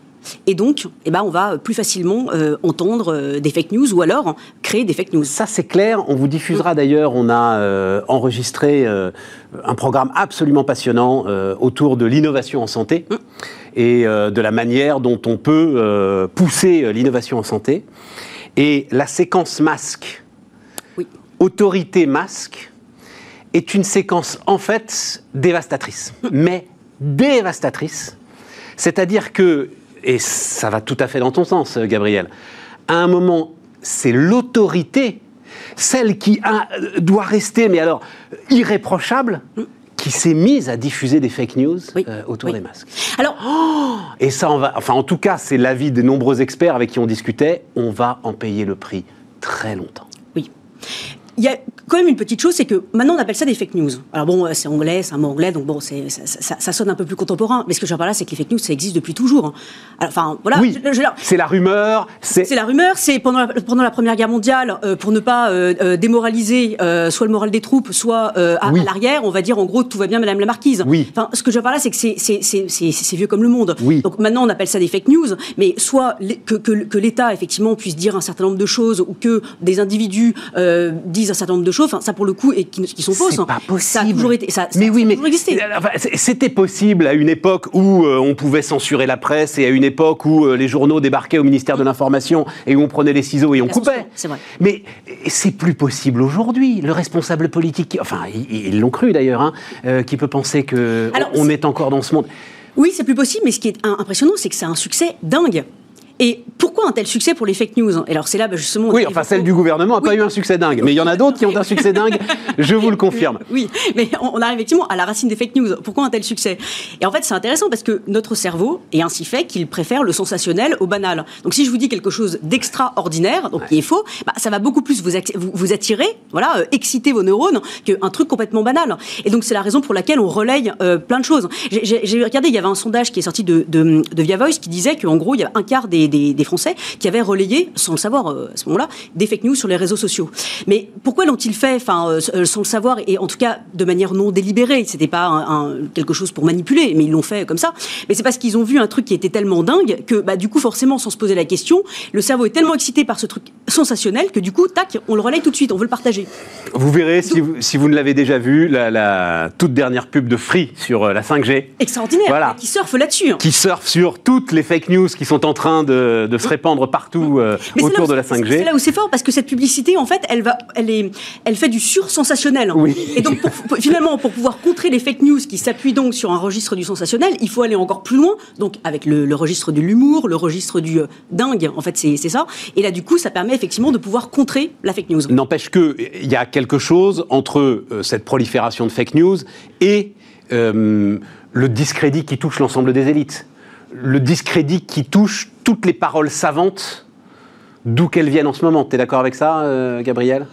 et donc, eh ben, on va plus facilement euh, entendre des fake news ou alors créer des fake news. Ça c'est clair. On vous diffusera d'ailleurs. On a enregistré un programme absolument passionnant autour de l'innovation en santé mmh. et de la manière dont on peut pousser l'innovation en santé. Et la séquence masque, autorité masque, est une séquence en fait dévastatrice, mais dévastatrice. C'est-à-dire que, et ça va tout à fait dans ton sens, Gabriel, à un moment, c'est l'autorité celle qui doit rester, mais alors irréprochable, qui s'est mise à diffuser des fake news euh, autour des masques. Alors, oh et ça, on va, enfin, en tout cas, c'est l'avis des nombreux experts avec qui on discutait. On va en payer le prix très longtemps. Oui. Il y a quand même une petite chose, c'est que maintenant on appelle ça des fake news. Alors bon, c'est anglais, c'est un mot anglais, donc bon, c'est, ça, ça, ça, sonne un peu plus contemporain. Mais ce que je veux dire là, c'est que les fake news, ça existe depuis toujours. hein. Alors, enfin, voilà. Oui, je- je- c'est la rumeur, c'est... c'est la rumeur, c'est pendant la, pendant la Première Guerre mondiale, euh, pour ne pas euh, euh, démoraliser euh, soit le moral des troupes, soit euh, à, Oui. à l'arrière, on va dire en gros tout va bien, Madame la Marquise. Oui. Enfin, ce que je veux dire là, c'est que c'est- vieux comme le monde. Oui. Donc maintenant, on appelle ça des fake news, mais soit les- que, que, que l'État effectivement puisse dire un certain nombre de choses ou que des individus euh, disent un certain nombre de choses. Enfin, ça pour le coup, et qui, qui sont fausses. C'est pas possible. Ça a toujours été. Ça, mais oui, mais c'était possible à une époque où euh, on pouvait censurer la presse et à une époque où euh, les journaux débarquaient au ministère de l'Information et où on prenait les ciseaux et on coupait. c'est vrai. Mais c'est plus possible aujourd'hui. Le responsable politique, enfin, ils l'ont cru d'ailleurs, hein, euh, qui peut penser que Alors, on c'est- est encore dans ce monde. Oui, c'est plus possible, mais ce qui est impressionnant, c'est que c'est un succès dingue. Et pourquoi un tel succès pour les fake news? Et alors c'est là bah, justement. Oui, enfin, celle du gouvernement n'a pas eu un succès dingue, mais il y en a d'autres qui ont un succès dingue. Je vous le confirme. Oui, mais on arrive effectivement à la racine des fake news. Pourquoi un tel succès? Et en fait, c'est intéressant parce que notre cerveau est ainsi fait qu'il préfère le sensationnel au banal. Donc, si je vous dis quelque chose d'extraordinaire, donc qui est faux, bah, ça va beaucoup plus vous, ac- vous, vous attirer, voilà, euh, exciter vos neurones qu'un truc complètement banal. Et donc, c'est la raison pour laquelle on relaye euh, plein de choses. J'ai- regardé, il y avait un sondage qui est sorti de, de, de Via Voice qui disait qu'en gros, il y a un quart des, des, des Français qui avaient relayé, sans le savoir euh, à ce moment-là, des fake news sur les réseaux sociaux. Mais pourquoi l'ont-ils fait, enfin, euh, euh, sans le savoir et en tout cas de manière non délibérée? C'était pas un- un- quelque chose pour manipuler, mais ils l'ont fait comme ça. Mais c'est parce qu'ils ont vu un truc qui était tellement dingue que, bah, du coup, forcément, sans se poser la question, le cerveau est tellement excité par ce truc sensationnel que du coup, tac, on le relaye tout de suite, on veut le partager. Vous verrez, si vous, si vous ne l'avez déjà vu, la, la toute dernière pub de Free sur la 5G, Extraordinaire, Voilà. qui surfe là-dessus. hein. qui surfe sur toutes les fake news qui sont en train de, de se répandre partout euh, autour de la c'est- 5G. C'est là où c'est fort parce que cette publicité, en fait, elle va, elle est, elle fait du sur-sensationnel. Oui. Et donc, pour- pour- finalement, pour pouvoir contrer les fake news qui s'appuient donc sur un registre du sensationnel, il faut aller encore plus loin. Donc, avec le, le registre de l'humour, le registre du euh, dingue, en fait, c'est ça. Et là, du coup, ça permet effectivement de pouvoir contrer la fake news. N'empêche qu'il y a quelque chose entre euh, cette prolifération de fake news et le discrédit qui touche l'ensemble des élites. Le discrédit qui touche toutes les paroles savantes, d'où qu'elles viennent en ce moment. Tu es d'accord avec ça, euh, Gabriel?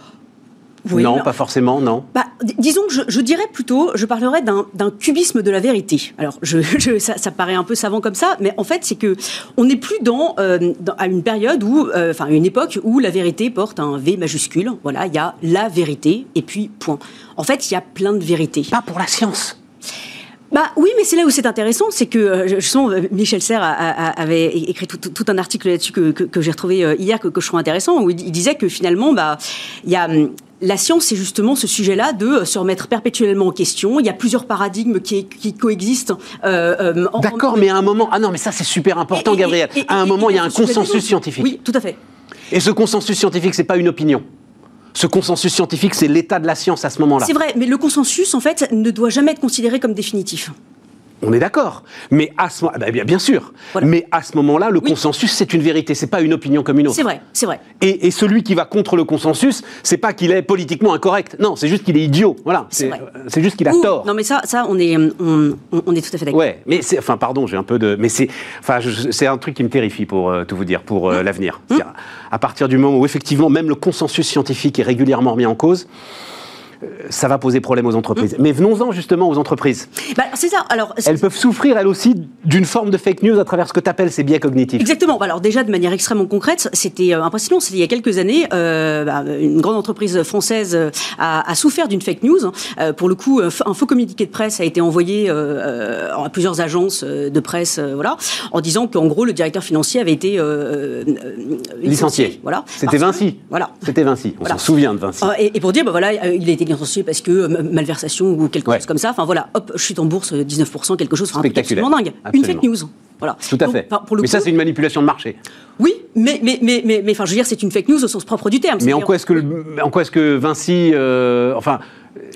Oui, Non, pas forcément, non. Bah, disons que je, je dirais plutôt, je parlerais d'un cubisme de la vérité. Alors, je, je- ça, ça paraît un peu savant comme ça, mais en fait, c'est que on n'est plus dans, euh, dans- à une période où, euh, enfin, une époque où la vérité porte un V majuscule. Voilà, il y a la vérité et puis point. En fait, il y a plein de vérités. Pas pour la science. Bah oui, mais c'est là où c'est intéressant, c'est que euh, je sens euh, Michel Serres a- a- a- avait écrit tout, tout- tout un article là-dessus que, que- que j'ai retrouvé euh, hier que, que je trouve intéressant où il, disait que finalement bah il y a hum, la science, c'est justement ce sujet-là de se remettre perpétuellement en question. Il y a plusieurs paradigmes qui, qui coexistent. euh, D'accord, mais à un moment. Ah non, mais ça, c'est super important, Et- Gabriel. et- et- à un moment, il y a un consensus scientifique. Oui, tout à fait. Et ce consensus scientifique, c'est pas une opinion. Ce consensus scientifique, c'est l'état de la science à ce moment-là. C'est vrai, mais le consensus, en fait, ne doit jamais être considéré comme définitif. On est d'accord. Mais à ce moment, bah, bien, bien sûr. Voilà. Mais à ce moment-là, le Oui. consensus, c'est une vérité. C'est pas une opinion comme une autre. C'est vrai, c'est vrai. Et, et celui qui va contre le consensus, c'est pas qu'il est politiquement incorrect. Non, c'est juste qu'il est idiot. Voilà. C'est euh, c'est juste qu'il a Ouh, tort. Non, mais ça, ça, on est, on, on- est tout à fait d'accord. Ouais, mais c'est, enfin, pardon, j'ai un peu de, mais c'est, enfin, c'est un truc qui me terrifie pour euh, tout vous dire, pour Mmh. euh, l'avenir. C'est-à-dire, À partir du moment où effectivement, même le consensus scientifique est régulièrement remis en cause, euh, ça va poser problème aux entreprises. Mmh. Mais venons-en justement aux entreprises. Bah, c'est ça. Alors, Elles peuvent souffrir elles aussi d'une forme de fake news à travers ce que tu appelles ces biais cognitifs. Exactement. Bah, Alors déjà de manière extrêmement concrète, c'était euh, impressionnant. C'était il y a quelques années, euh, bah, une grande entreprise française euh, a, a souffert d'une fake news. Euh, pour le coup, un faux communiqué de presse a été envoyé euh, euh, à plusieurs agences euh, de presse, euh, voilà, en disant qu'en gros le directeur financier avait été euh, euh, Licencié. Voilà. C'était que- Vinci. Voilà. C'était Vinci. On Voilà. s'en souvient de Vinci. Euh, Et, et pour dire, voilà, euh, il a été licencié parce que euh, malversation ou quelque Ouais. chose comme ça. Enfin voilà, hop, chute en bourse, euh, 19%, quelque chose. Enfin, un truc Spectaculaire. absolument dingue. Absolument. Une fake news. Voilà. Tout à Donc, fait. pour le mais ça, c'est une manipulation de marché. Oui, mais, mais, mais, mais, enfin, je veux dire, c'est une fake news au sens propre du terme. Mais en quoi est-ce que, en quoi est-ce que Vinci, euh, enfin,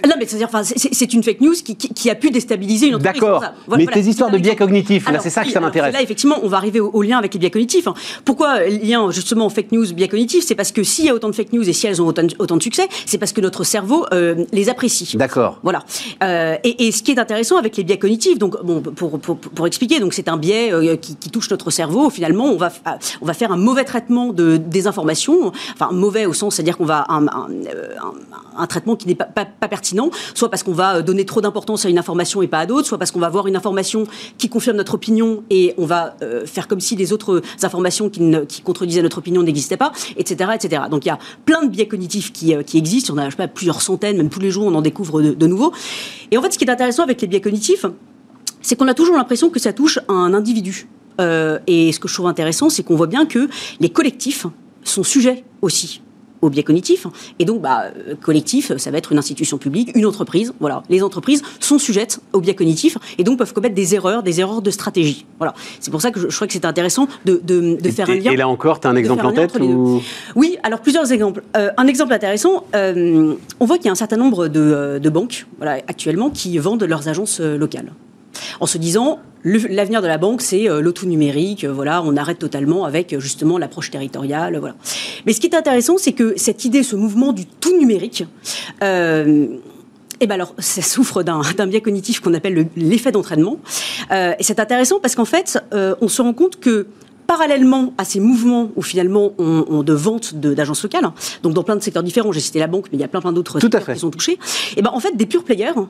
non, mais c'est-à-dire, enfin, c'est- une fake news qui, a pu déstabiliser une entreprise. D'accord. Mais tes histoires de biais cognitifs, là, c'est ça que ça m'intéresse. Là, effectivement, on va arriver au, lien avec les biais cognitifs. hein. Pourquoi lien justement fake news, biais cognitifs? C'est parce que s'il y a autant de fake news et si elles ont autant, de- autant de succès, c'est parce que notre cerveau euh, les apprécie. D'accord. Voilà. Euh, et, et ce qui est intéressant avec les biais cognitifs, donc bon, pour, pour, pour expliquer, donc c'est un biais qui, touche notre cerveau. Finalement, on va on va faire un mauvais traitement de des informations, enfin mauvais au sens, c'est-à-dire qu'on va un, un, euh, traitement qui n'est pas, pertinent, soit parce qu'on va euh, donner trop d'importance à une information et pas à d'autres, soit parce qu'on va avoir une information qui confirme notre opinion et on va euh, faire comme si les autres informations qui, contredisaient notre opinion n'existaient pas, etc., etc. Donc il y a plein de biais cognitifs qui, existent. On a je sais pas, plusieurs centaines, même tous les jours, on en découvre de, de nouveaux. Et en fait, ce qui est intéressant avec les biais cognitifs, c'est qu'on a toujours l'impression que ça touche un individu. Euh, et ce que je trouve intéressant, c'est qu'on voit bien que les collectifs sont sujets aussi aux biais cognitifs. Et donc, bah, euh, collectif, ça va être une institution publique, une entreprise. Voilà, les entreprises sont sujettes aux biais cognitifs et donc peuvent commettre des erreurs, des erreurs de stratégie. Voilà, c'est pour ça que je, je crois que c'est intéressant de, de, de faire un lien. et là encore, tu as un exemple en tête ou... Oui, alors plusieurs exemples. Euh, un exemple intéressant, euh, on voit qu'il y a un certain nombre de, de banques voilà, actuellement qui vendent leurs agences locales. En se disant, l'avenir de la banque, c'est euh, l'auto numérique, euh, voilà, on arrête totalement avec euh, justement l'approche territoriale, voilà. Mais ce qui est intéressant, c'est que cette idée, ce mouvement du tout numérique, euh, eh ben alors, ça souffre d'un biais cognitif qu'on appelle le- l'effet d'entraînement. Euh, et c'est intéressant parce qu'en fait, euh, on se rend compte que parallèlement à ces mouvements où finalement on, on de vente d'agences locales, donc dans plein de secteurs différents, j'ai cité la banque, mais il y a plein plein d'autres qui sont touchés, et ben en fait des pure players, eux,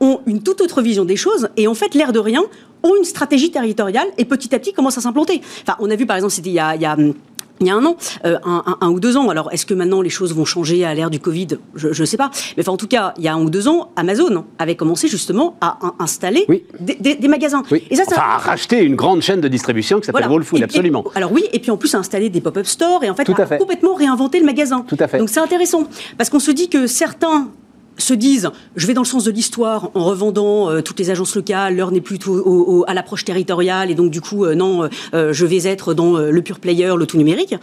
ont une toute autre vision des choses et en fait, l'air de rien, ont une stratégie territoriale et petit à petit commencent à s'implanter. Enfin, on a vu par exemple, c'était il y a, il y a, hum, il y a un an, euh, un, un- un ou deux ans. Alors, est-ce que maintenant les choses vont changer à l'ère du Covid? Je ne sais pas. Mais enfin, en tout cas, il y a un ou deux ans, Amazon avait commencé justement à in- installer Oui. des, des- des magasins. Oui. Et ça, c'est enfin, à racheter une grande chaîne de distribution qui s'appelle voilà. Whole Food, et- absolument. alors oui, et puis en plus à installer des pop-up stores et en fait Tout à à fait. complètement réinventer le magasin. Tout à fait. Donc c'est intéressant parce qu'on se dit que certains se disent je vais dans le sens de l'histoire en revendant euh, toutes les agences locales, l'heure n'est plus au- à l'approche territoriale et donc du coup euh, non euh, je vais être dans le pure player, le tout numérique.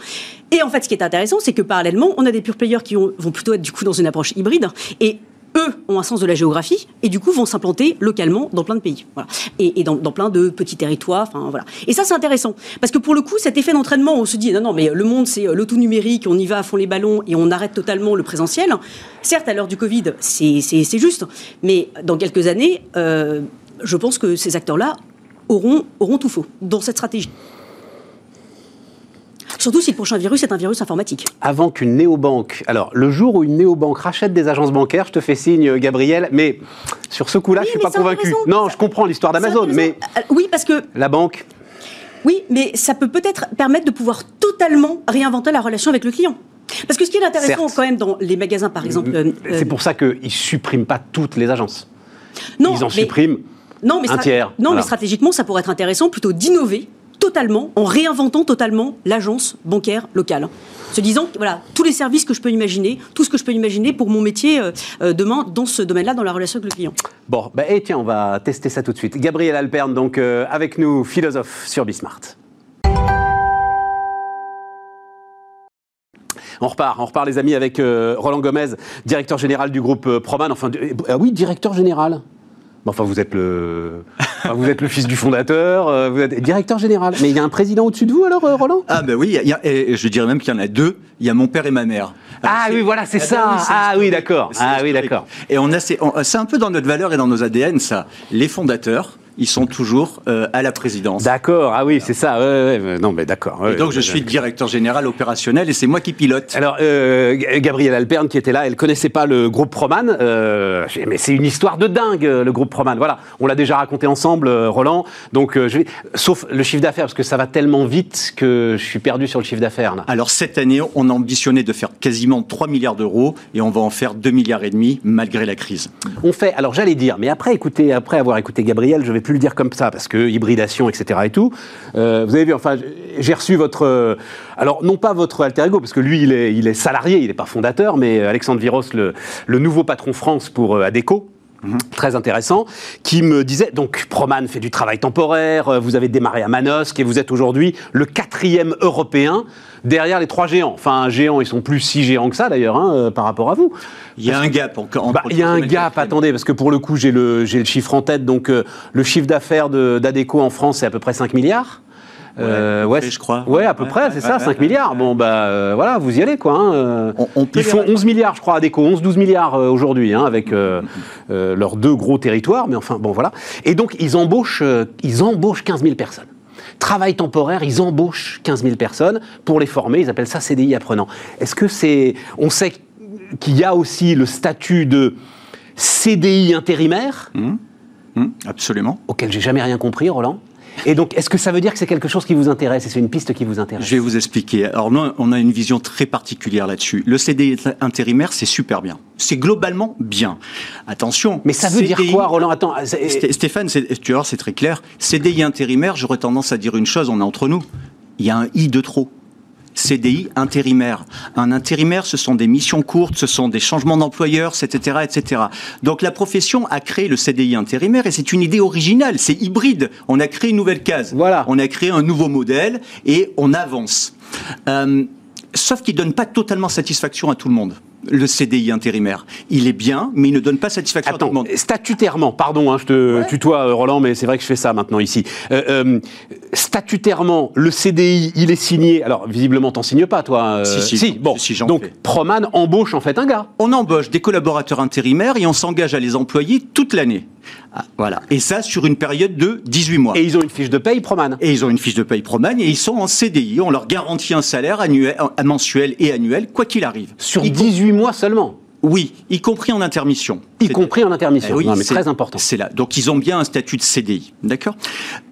Et en fait ce qui est intéressant c'est que parallèlement on a des pure players qui ont- vont plutôt être du coup dans une approche hybride et eux ont un sens de la géographie et du coup vont s'implanter localement dans plein de pays. Voilà. Et, et dans, plein de petits territoires. Enfin, voilà. Et ça, c'est intéressant. Parce que pour le coup, cet effet d'entraînement, on se dit, non, non, mais le monde, c'est euh, le tout numérique, on y va à fond les ballons et on arrête totalement le présentiel. Certes, à l'heure du Covid, c'est juste. Mais dans quelques années, euh, je pense que ces acteurs-là auront, auront tout faux dans cette stratégie. Surtout si le prochain virus est un virus informatique. Avant qu'une néobanque. Alors, le jour où une néobanque rachète des agences bancaires, je te fais signe, euh, Gabriel, mais sur ce coup-là, Oui, je suis mais pas convaincu. Non, je comprends l'histoire d'Amazon, mais. Euh, Oui, parce que la banque. Oui, mais ça peut peut-être permettre de pouvoir totalement réinventer la relation avec le client. Parce que ce qui est intéressant Certes. quand même dans les magasins, par exemple. euh, C'est euh, pour ça qu'ils ne suppriment pas toutes les agences. non, Ils en mais- suppriment. non, mais un tiers, Non, voilà. mais stratégiquement, ça pourrait être intéressant plutôt d'innover totalement en réinventant totalement l'agence bancaire locale. Se disant, voilà, tous les services que je peux imaginer, tout ce que je peux imaginer pour mon métier euh, euh, demain dans ce domaine-là, dans la relation avec le client. Bon, bah, et tiens, on va tester ça tout de suite. Gabriel Alperne, donc euh, avec nous, philosophe sur Bismart. On repart, on repart les amis avec Roland Gomez, directeur général du groupe Proman. Enfin, ah oui, directeur général. Enfin, vous êtes le, enfin, vous êtes le fils du fondateur, euh, vous êtes directeur général. Mais il y a un président au-dessus de vous alors, euh, Roland? Ah ben oui, il y a- et je dirais même qu'il y en a deux. Il y a mon père et ma mère. Alors, Ah c'est- oui, voilà, c'est ben ça. c'est Ah oui, d'accord. Ah oui, d'accord. Et on a, c'est un peu dans notre valeur et dans nos ADN ça. Les fondateurs, ils sont toujours euh, à la présidence. D'accord. Ah oui, c'est ça. ouais, ouais, ouais. non, mais d'accord. ouais, Et donc je suis directeur général opérationnel et c'est moi qui pilote. Alors, euh, Gabrielle Alperne qui était là, elle connaissait pas le groupe Proman, euh, mais c'est une histoire de dingue le groupe Proman. Voilà, on l'a déjà raconté ensemble, Roland. Donc, je vais, sauf le chiffre d'affaires parce que ça va tellement vite que je suis perdu sur le chiffre d'affaires. Alors cette année, on a ambitionné de faire quasiment 3 milliards d'euros et on va en faire 2 milliards et demi malgré la crise. On fait, alors j'allais dire, mais après, écoutez, après avoir écouté Gabriel, je vais plus le dire comme ça parce que hybridation, etc. et tout. Euh, vous avez vu, enfin, j'ai reçu votre, euh, alors non pas votre alter ego parce que lui, il est, il est salarié, il n'est pas fondateur, mais Alexandre Viros, le, le nouveau patron France pour euh, Très intéressant, qui me disait, donc Proman fait du travail temporaire, euh, vous avez démarré à Manosque et vous êtes aujourd'hui le quatrième européen derrière les trois géants. Enfin, géants, ils sont plus si géants que ça d'ailleurs hein, euh, par rapport à vous. Il y a un gap entre bah, Il y a un gap, attendez, parce que pour le coup, j'ai le, le chiffre en tête, donc euh, le chiffre d'affaires d'Adeco en France, c'est à peu près 5 milliards. Euh, ouais, je crois. Ouais, à peu près, c'est ça, 5 milliards. Bon, bah euh, voilà, vous y allez, quoi. Hein, euh. On, Ils font 11 milliards, je crois, à déco, 11-12 milliards aujourd'hui, hein, avec leurs deux gros territoires, mais enfin, bon, voilà. Et donc, ils embauchent, ils embauchent 15 000 personnes. Travail temporaire, ils embauchent 15 000 personnes pour les former, ils appellent ça CDI apprenant. Est-ce que c'est. On sait qu'il y a aussi le statut de CDI intérimaire? Mmh. Mmh, absolument. Auquel j'ai jamais rien compris, Roland. Et donc, est-ce que ça veut dire que c'est quelque chose qui vous intéresse et c'est une piste qui vous intéresse? Je vais vous expliquer. Alors, nous, on a une vision très particulière là-dessus. Le CDI intérimaire, c'est super bien. C'est globalement bien. Attention. Mais ça veut dire quoi, Roland? Attends. Stéphane, tu vois, c'est très clair. CDI intérimaire, j'aurais tendance à dire une chose, on est entre nous. Il y a un I de trop. CDI intérimaire. Un intérimaire, ce sont des missions courtes, ce sont des changements d'employeurs, etc., etc. Donc la profession a créé le CDI intérimaire et c'est une idée originale, c'est hybride. On a créé une nouvelle case. Voilà. On a créé un nouveau modèle et on avance. Euh, sauf qu'il donne pas totalement satisfaction à tout le monde le CDI intérimaire. Il est bien, mais il ne donne pas satisfaction à tout le monde. Statutairement, pardon, hein, je te tutoie, euh, Roland, mais c'est vrai que je fais ça maintenant ici. Euh, euh, statutairement, le CDI, il est signé. Alors, visiblement, t'en signes pas, toi. si, si, bon. Donc, Proman embauche en fait un gars. On embauche des collaborateurs intérimaires et on s'engage à les employer toute l'année. Ah, voilà. Et ça sur une période de 18 mois. Et ils ont une fiche de paye Proman. Et ils ont une fiche de paye Proman et ils sont en CDI. On leur garantit un salaire annuel, mensuel et annuel, quoi qu'il arrive. Sur 18 mois seulement oui, y compris en intermission. Y compris en intermission. Eh oui, mais très important. C'est là. Donc ils ont bien un statut de CDI, d'accord?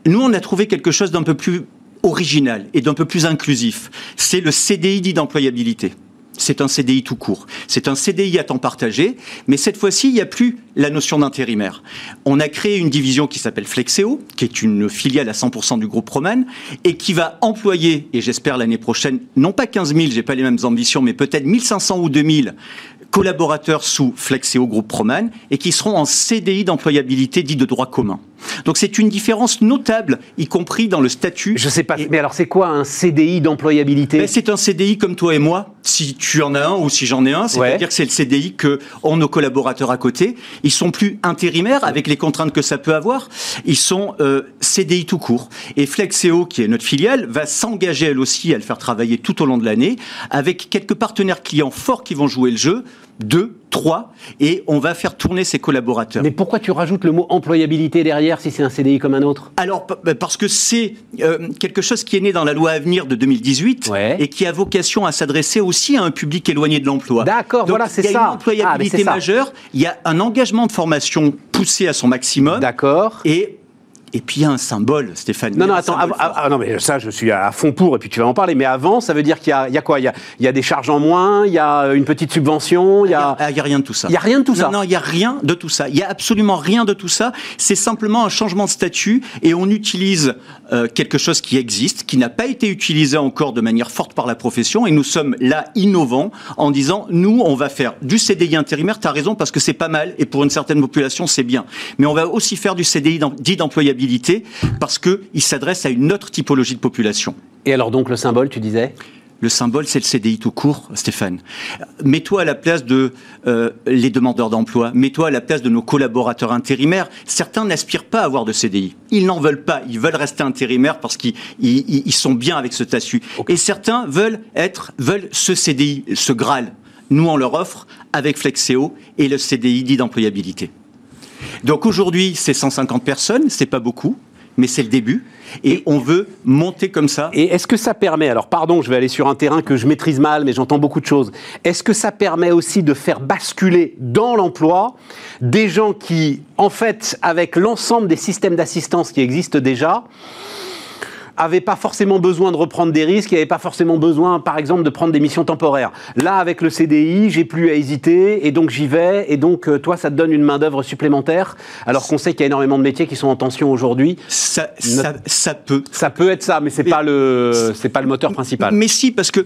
Nous, on a trouvé quelque chose d'un peu plus original et d'un peu plus inclusif. C'est le CDI dit d'employabilité c'est un CDI tout court. C'est un CDI à temps partagé, mais cette fois-ci, il n'y a plus la notion d'intérimaire. On a créé une division qui s'appelle Flexeo, qui est une filiale à 100% du groupe Roman, et qui va employer, et j'espère l'année prochaine, non pas 15 000, j'ai pas les mêmes ambitions, mais peut-être 1500 ou 2000 collaborateurs sous Flexeo Groupe Proman et qui seront en CDI d'employabilité dit de droit commun. Donc c'est une différence notable, y compris dans le statut. Je sais pas, mais alors c'est quoi un CDI d'employabilité? Ben, C'est un CDI comme toi et moi, si tu en as un ou si j'en ai un, c'est-à-dire que c'est le CDI que ont nos collaborateurs à côté. Ils sont plus intérimaires avec les contraintes que ça peut avoir. Ils sont euh, CDI tout court. Et Flexeo, qui est notre filiale, va s'engager elle aussi à le faire travailler tout au long de l'année avec quelques partenaires clients forts qui vont jouer le jeu deux, trois, et on va faire tourner ses collaborateurs. Mais pourquoi tu rajoutes le mot employabilité derrière si c'est un CDI comme un autre? Alors, bah, parce que c'est euh, quelque chose qui est né dans la loi Avenir de 2018 et qui a vocation à s'adresser aussi à un public éloigné de l'emploi. D'accord, voilà, c'est ça. Il y a une employabilité ah, majeure, il y a un engagement de formation poussé à son maximum. D'accord. Et et puis il y a un symbole, Stéphane. Non, non, attends, ah, non, mais ça, je suis à fond pour, et puis tu vas en parler. Mais avant, ça veut dire qu'il y, y, a quoi? Il y a, il y a, des charges en moins, il y a une petite subvention, il y a. Il n'y a, rien de tout ça. Il n'y a rien de tout ça. Non, il n'y a rien de tout ça. Il n'y a absolument rien de tout ça. C'est simplement un changement de statut, et on utilise euh, quelque chose qui existe, qui n'a pas été utilisé encore de manière forte par la profession, et nous sommes là innovants en disant, nous, on va faire du CDI intérimaire, tu as raison, parce que c'est pas mal, et pour une certaine population, c'est bien. Mais on va aussi faire du CDI dit d'employabilité parce qu'il s'adresse à une autre typologie de population. Et alors donc le symbole, tu disais? Le symbole, c'est le CDI tout court, Stéphane. Mets-toi à la place de euh, les demandeurs d'emploi, mets-toi à la place de nos collaborateurs intérimaires. Certains n'aspirent pas à avoir de CDI. Ils n'en veulent pas. Ils veulent rester intérimaires parce qu'ils sont bien avec ce statut. Et certains veulent être, veulent ce CDI, ce Graal. Nous, on leur offre avec Flexeo et le CDI dit d'employabilité. Donc aujourd'hui, c'est 150 personnes, c'est pas beaucoup, mais c'est le début. Et, on veut monter comme ça. Et est-ce que ça permet, alors pardon, je vais aller sur un terrain que je maîtrise mal, mais j'entends beaucoup de choses. Est-ce que ça permet aussi de faire basculer dans l'emploi des gens qui, en fait, avec l'ensemble des systèmes d'assistance qui existent déjà, n'avaient pas forcément besoin de reprendre des risques, n'avaient pas forcément besoin, par exemple, de prendre des missions temporaires. Là, avec le CDI, j'ai plus à hésiter, et donc j'y vais, et donc euh, toi, ça te donne une main-d'œuvre supplémentaire, alors qu'on sait qu'il y a énormément de métiers qui sont en tension aujourd'hui. Ça, ça, peut. Ça peut être ça, mais c'est pas le, c'est pas le moteur principal. Mais si, parce que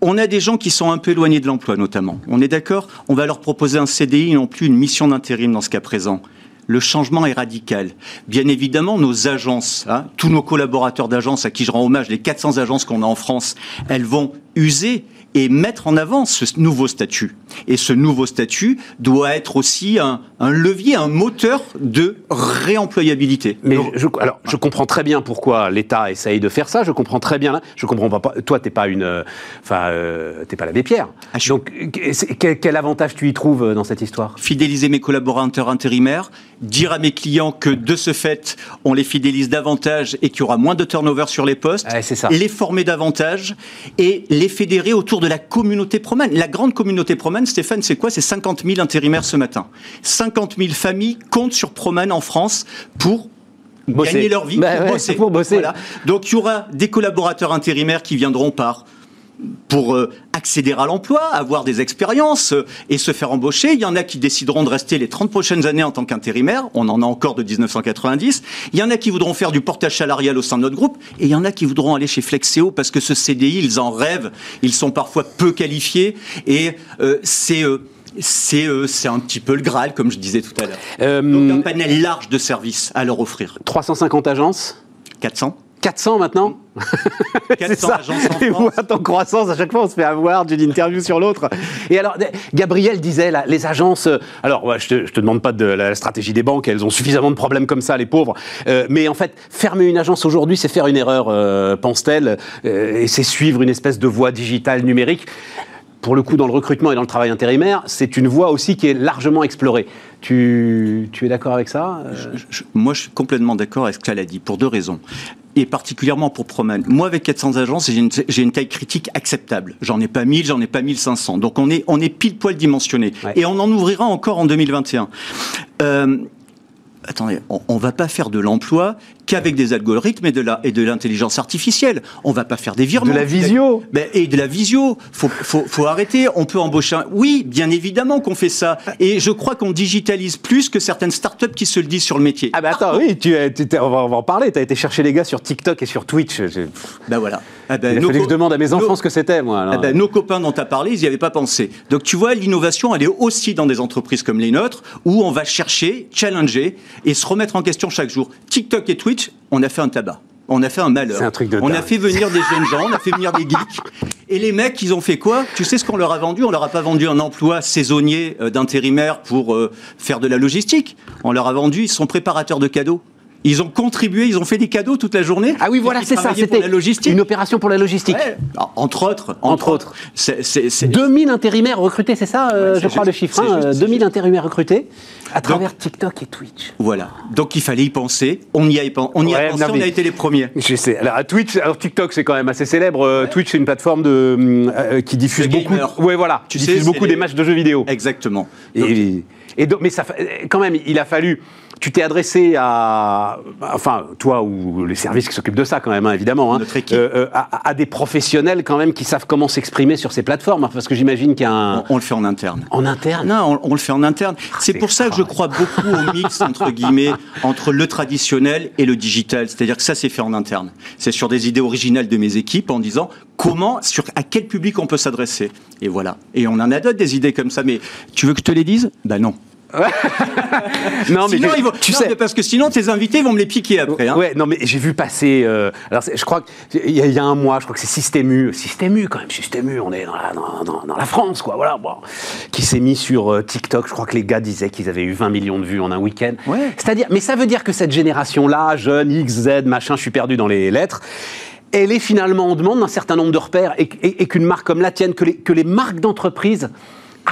on a des gens qui sont un peu éloignés de l'emploi, notamment. On est d'accord? On va leur proposer un CDI, non plus une mission d'intérim dans ce cas présent. Le changement est radical. Bien évidemment, nos agences, hein, tous nos collaborateurs d'agences à qui je rends hommage, les 400 agences qu'on a en France, elles vont user et mettre en avant ce nouveau statut. Et ce nouveau statut doit être aussi un, levier, un moteur de réemployabilité. Mais je, alors, je comprends très bien pourquoi l'État essaye de faire ça. Je comprends très bien. Je comprends pas. Toi, t'es pas une, enfin, euh, t'es pas l'abbé Pierre. Ah, Donc, quel, quel, avantage tu y trouves euh, dans cette histoire? Fidéliser mes collaborateurs intérimaires, dire à mes clients que de ce fait, on les fidélise davantage et qu'il y aura moins de turnover sur les postes, ça. les former davantage et les fédérer autour de la communauté promène. La grande communauté promène, Stéphane, c'est quoi? C'est 50 000 intérimaires ce matin. 50 000 familles comptent sur Promène en France pour gagner leur vie, bah pour, bosser. Donc il y aura des collaborateurs intérimaires qui viendront par pour euh, accéder à l'emploi, avoir des expériences euh, et se faire embaucher. Il y en a qui décideront de rester les 30 prochaines années en tant qu'intérimaire. On en a encore de 1990. Il y en a qui voudront faire du portage salarial au sein de notre groupe. Et il y en a qui voudront aller chez Flexeo parce que ce CDI, ils en rêvent. Ils sont parfois peu qualifiés. Et euh, c'est... c'est c'est un petit peu le Graal, comme je disais tout à l'heure. Donc un panel large de services à leur offrir. 350 agences? 400 400 maintenant 400 agences en en croissance, à chaque fois on se fait avoir d'une interview sur l'autre. Et alors, Gabriel disait, là, les agences, euh, alors ouais, je, te, te demande pas de la stratégie des banques, elles ont suffisamment de problèmes comme ça, les pauvres. Euh, mais en fait, fermer une agence aujourd'hui, c'est faire une erreur, euh, pense-t-elle, et c'est suivre une espèce de voie digitale numérique pour le coup, dans le recrutement et dans le travail intérimaire, c'est une voie aussi qui est largement explorée. Tu, tu es d'accord avec ça Moi, je suis complètement d'accord avec ce qu'elle a dit, pour deux raisons et particulièrement pour Promen. Moi, avec 400 agences, j'ai une, taille critique acceptable. J'en ai pas 1000, j'en ai pas 1500. Donc on est, on est pile poil dimensionné. Et on en ouvrira encore en 2021. Euh, attendez, on, ne va pas faire de l'emploi qu'avec des algorithmes et de la et de l'intelligence artificielle. On va pas faire des virements. De la visio. Et de la visio. Faut, faut, faut arrêter. On peut embaucher. Un... Oui, bien évidemment qu'on fait ça. Et je crois qu'on digitalise plus que certaines startups qui se le disent sur le métier. Ah ben attends, oui, tu, on, va, en parler. Tu as été chercher les gars sur TikTok et sur Twitch. Ben voilà. Ah ben, Il a fallu que je demande à mes enfants ce que c'était, moi. Ah ben, nos copains dont tu as parlé, ils n'y avaient pas pensé. Donc tu vois, l'innovation, elle est aussi dans des entreprises comme les nôtres, où on va chercher, challenger et se remettre en question chaque jour. TikTok et Twitch, on a fait un tabac. On a fait un malheur. Un truc de on a fait venir des jeunes gens, on a fait venir des geeks. Et les mecs, ils ont fait quoi? Tu sais ce qu'on leur a vendu? On leur a pas vendu un emploi saisonnier euh, d'intérimaire pour euh, faire de la logistique. On leur a vendu, ils sont préparateurs de cadeaux. Ils ont contribué, ils ont fait des cadeaux toute la journée. Ah oui, voilà, c'est ça. C'était une opération pour la logistique. Entre autres. Entre, autres. 2000 intérimaires recrutés, c'est ça, euh, je crois, le chiffre. 2000 hein, intérimaires recrutés à travers TikTok et Twitch. Voilà. Donc il fallait y penser. On y a, on y a pensé, on a été les premiers. Je sais. Alors, à Twitch, alors TikTok, c'est quand même assez célèbre. Euh, Twitch, c'est une plateforme de, euh, qui diffuse beaucoup. Ouais, voilà. Tu diffuse beaucoup des matchs de jeux vidéo. Exactement. et, et donc, mais ça, quand même, il a fallu tu t'es adressé à, enfin, toi ou les services qui s'occupent de ça quand même, hein, évidemment, hein, euh, euh, à, des professionnels quand même qui savent comment s'exprimer sur ces plateformes, hein, parce que j'imagine qu'il y a un... On, le fait en interne. En interne? Non, on, le fait en interne. Ah, c'est pour ça que je crois beaucoup au mix, entre guillemets, entre le traditionnel et le digital. C'est-à-dire que ça, c'est fait en interne. C'est sur des idées originales de mes équipes en disant comment, sur, à quel public on peut s'adresser. Et voilà. Et on en a d'autres des idées comme ça, mais tu veux que je te les dise? Ben non. non, mais tu sais, parce que sinon tes invités vont me les piquer après. Hein. Ouais, non, mais j'ai vu passer. Euh, alors, je crois qu'il y, y, a un mois, je crois que c'est Systému, Systému quand même, Systému, on est dans la, dans, dans, la France, quoi, voilà, bon, qui s'est mis sur euh, TikTok. Je crois que les gars disaient qu'ils avaient eu 20 millions de vues en un week-end. Ouais. C'est-à-dire, mais ça veut dire que cette génération-là, jeune, X, Z, machin, je suis perdu dans les lettres elle est finalement en demande d'un certain nombre de repères et, et, qu'une marque comme la tienne, que les, que les marques d'entreprise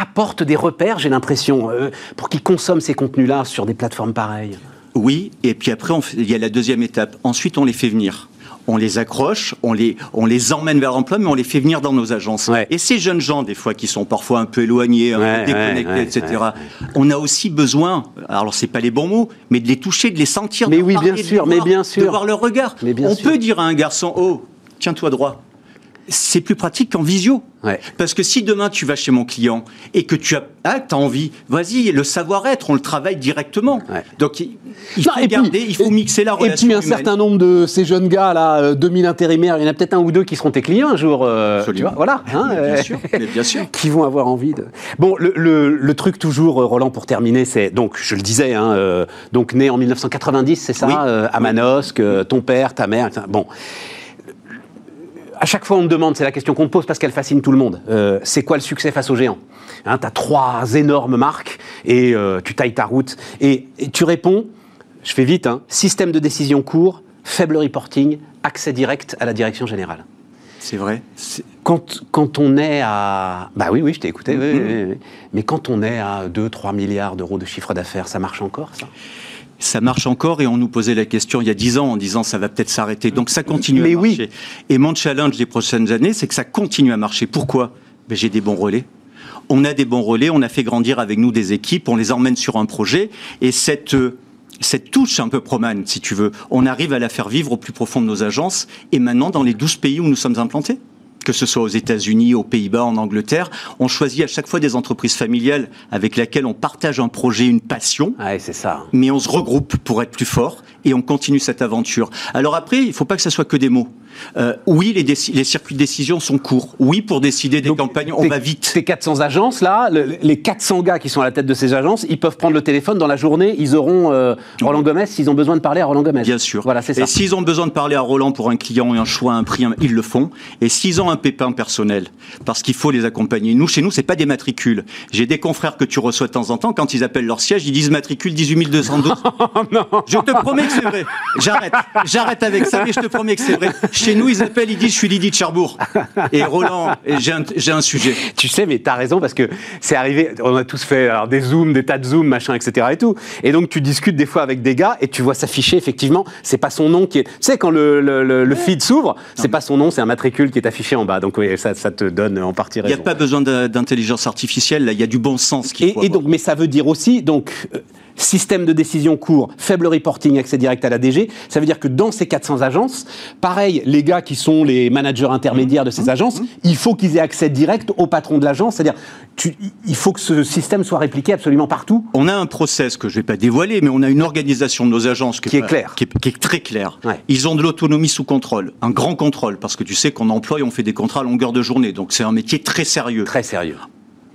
apporte des repères, j'ai l'impression, euh, pour qu'ils consomment ces contenus-là sur des plateformes pareilles. Oui, et puis après, il y a la deuxième étape. Ensuite, on les fait venir on les accroche, on les, on les emmène vers l'emploi, mais on les fait venir dans nos agences. Et ces jeunes gens, des fois, qui sont parfois un peu éloignés, un peu déconnectés, etc., on a aussi besoin, alors c'est pas les bons mots, mais de les toucher, de les sentir, mais oui, bien sûr, mais bien sûr. de voir leur regard. Mais bien on peut dire à un garçon, oh, tiens-toi droit. C'est plus pratique qu'en visio. Ouais. Parce que si demain tu vas chez mon client et que tu as, ah, as envie, vas-y, le savoir-être, on le travaille directement. Ouais. Donc il il Non, faut et puis- il faut mixer la Et relation. puis un humaine. certain nombre de ces jeunes gars là, euh, 2000 intérimaires, il y en a peut-être un ou deux qui seront tes clients un jour. euh, tu Absolument. vois, voilà. hein, Mais euh, bien sûr, mais bien sûr. qui vont avoir envie de. Bon, le, le- le truc toujours, euh, Roland, pour terminer, c'est donc, je le disais, hein, euh, donc né en 1990, c'est ça, Oui. euh, à Manosque, euh, ton père, ta mère, etc. bon. À chaque fois, on me demande, c'est la question qu'on me pose parce qu'elle fascine tout le monde. euh, c'est quoi le succès face aux géants? Hein, Tu as trois énormes marques et euh, tu tailles ta route. Et, et tu réponds, je fais vite, hein, système de décision court, faible reporting, accès direct à la direction générale. C'est vrai. Quand, quand on est à... Bah oui, oui, je t'ai écouté. oui, Mhm. oui, oui, oui. Mais quand on est à 2-3 milliards d'euros de chiffre d'affaires, ça marche encore, ça? Ça marche encore et on nous posait la question il y a 10 ans en disant ça va peut-être s'arrêter. Donc ça continue Mais à oui. marcher. Et mon challenge les prochaines années, c'est que ça continue à marcher. Pourquoi? Ben, J'ai des bons relais. On a des bons relais, on a fait grandir avec nous des équipes, on les emmène sur un projet et cette euh, cette touche un peu promane, si tu veux, on arrive à la faire vivre au plus profond de nos agences et maintenant dans les 12 pays où nous sommes implantés que ce soit aux États-Unis, aux Pays-Bas, en Angleterre, on choisit à chaque fois des entreprises familiales avec lesquelles on partage un projet, une passion, Ouais, c'est ça. mais on se regroupe pour être plus fort et on continue cette aventure. Alors après, il ne faut pas que ça soit que des mots. Euh, oui, les, circuits de décision sont courts. Oui, pour décider des Donc, campagnes, on va vite. Ces 400 agences, là, le- les 400 gars qui sont à la tête de ces agences, ils peuvent prendre le téléphone dans la journée, ils auront euh, Roland Gomez s'ils ont besoin de parler à Roland Gomez. Bien sûr. Voilà, c'est ça. Et s'ils ont besoin de parler à Roland pour un client et un choix, un prix, ils le font. Et s'ils ont un pépin personnel, parce qu'il faut les accompagner. Nous, chez nous, c'est pas des matricules. J'ai des confrères que tu reçois de temps en temps, quand ils appellent leur siège, ils disent matricule 18212. Je te promets que c'est vrai. J'arrête. J'arrête avec ça, mais je te promets que c'est vrai. Chez nous, ils appellent, ils disent, je suis Lydie de Cherbourg. Et Roland, j'ai un, sujet. Tu sais, mais t'as raison parce que c'est arrivé. On a tous fait alors, des zooms, des tas de zooms, machin, etc. Et tout. Et donc tu discutes des fois avec des gars et tu vois s'afficher effectivement. C'est pas son nom qui est. Tu sais quand le, le, le- le feed s'ouvre, c'est pas son nom, c'est un matricule qui est affiché en bas. Donc oui, ça, ça te donne en partie Il n'y raison. a pas besoin d'intelligence artificielle, là. Il y a du bon sens faut Et, donc, mais ça veut dire aussi, donc, euh, système de décision court, faible reporting, accès direct à la DG. Ça veut dire que dans ces 400 agences, pareil, les gars qui sont les managers intermédiaires de Mmh. ces agences, il faut qu'ils aient accès direct au patron de l'agence. C'est-à-dire, il faut que ce système soit répliqué absolument partout. On a un process que je vais pas dévoiler, mais on a une organisation de nos agences Qui est claire. qui est, qui est très claire. Ouais. Ils ont de l'autonomie sous contrôle, un grand contrôle, parce que tu sais qu'on emploie et on fait des contrats à longueur de journée, donc c'est un métier très sérieux. Très sérieux.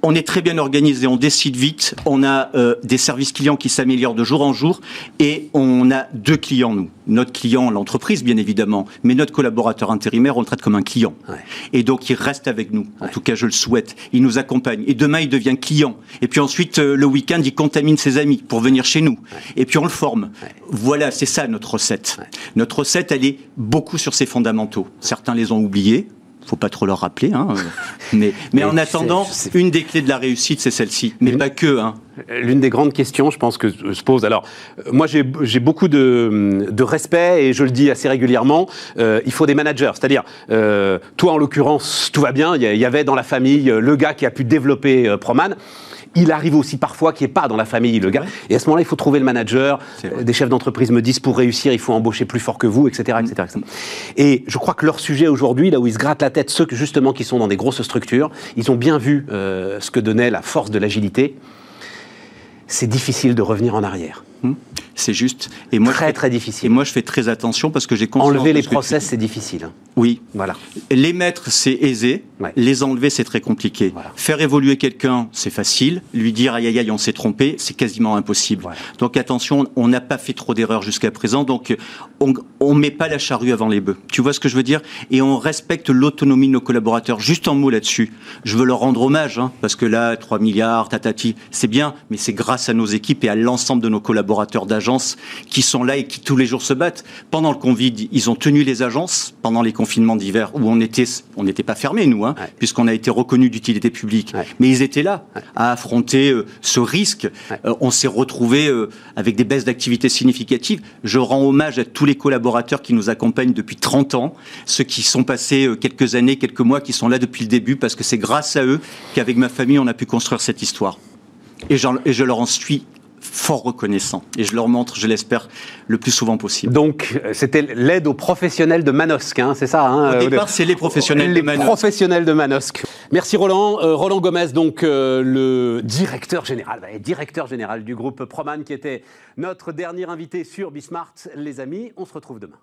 On est très bien organisé, on décide vite, on a euh, des services clients qui s'améliorent de jour en jour, et on a deux clients, nous. Notre client, l'entreprise, bien évidemment, mais notre collaborateur intérimaire, on le traite comme un client. Ouais. Et donc, il reste avec nous. En tout cas, je le souhaite. Il nous accompagne. Et demain, il devient client. Et puis ensuite, euh, le week-end, il contamine ses amis pour venir chez nous. Et puis, on le forme. Voilà, c'est ça notre recette. Notre recette, elle est beaucoup sur ses fondamentaux. Certains les ont oubliés. Faut pas trop leur rappeler, hein. Mais, mais Mais en attendant, une des clés de la réussite, c'est celle-ci. Mais pas que, hein. L'une des grandes questions, je pense, que se pose. Alors, euh, moi, j'ai beaucoup de, de respect et je le dis assez régulièrement. euh, il faut des managers. C'est-à-dire, euh, toi, en l'occurrence, tout va bien. Il y avait dans la famille le gars qui a pu développer euh, Proman. Il arrive aussi parfois qu'il n'y ait pas dans la famille le gars. Et à ce moment-là, il faut trouver le manager. Euh, Des chefs d'entreprise me disent pour réussir, il faut embaucher plus fort que vous, etc., etc., etc. Et je crois que leur sujet aujourd'hui, là où ils se grattent la tête, ceux justement qui sont dans des grosses structures, ils ont bien vu euh, ce que donnait la force de l'agilité c'est difficile de revenir en arrière. C'est juste. Et moi, très fais- très Et difficile. moi, je fais très attention parce que j'ai conscience Enlever les process, c'est difficile. hein. Oui, Voilà. Les mettre, c'est aisé. Ouais. Les enlever, c'est très compliqué. Voilà. Faire évoluer quelqu'un, c'est facile. Lui dire aïe aïe aïe, on s'est trompé, c'est quasiment impossible. Voilà. Donc attention, on n'a pas fait trop d'erreurs jusqu'à présent. Donc on on met pas la charrue avant les bœufs. Tu vois ce que je veux dire? Et on respecte l'autonomie de nos collaborateurs. Juste un mot là-dessus. Je veux leur rendre hommage hein, parce que là, 3 milliards, tatati, c'est bien, mais c'est grâce à nos équipes et à l'ensemble de nos collaborateurs d'agence qui sont là et qui tous les jours se battent. Pendant le Covid, ils ont tenu les agences pendant les confinements d'hiver où on était, on n'était pas fermés nous, hein, Ouais. puisqu'on a été reconnu d'utilité publique. Ouais. Mais ils étaient là à affronter euh, ce risque. Euh, on s'est retrouvé euh, avec des baisses d'activité significatives. Je rends hommage à tous les collaborateurs qui nous accompagnent depuis 30 ans, ceux qui sont passés quelques années, quelques mois, qui sont là depuis le début, parce que c'est grâce à eux qu'avec ma famille, on a pu construire cette histoire. Et je leur en suis fort reconnaissants. Et je leur montre, je l'espère, le plus souvent possible. Donc, euh, c'était l'aide aux professionnels de Manosque, hein, c'est ça hein, Au départ, c'est les professionnels les de Manosque. professionnels de Manosque. Merci Roland. Euh, Roland Gomez, donc euh, le directeur général, bah, directeur général du groupe Proman, qui était notre dernier invité sur Bismart. Les amis, on se retrouve demain.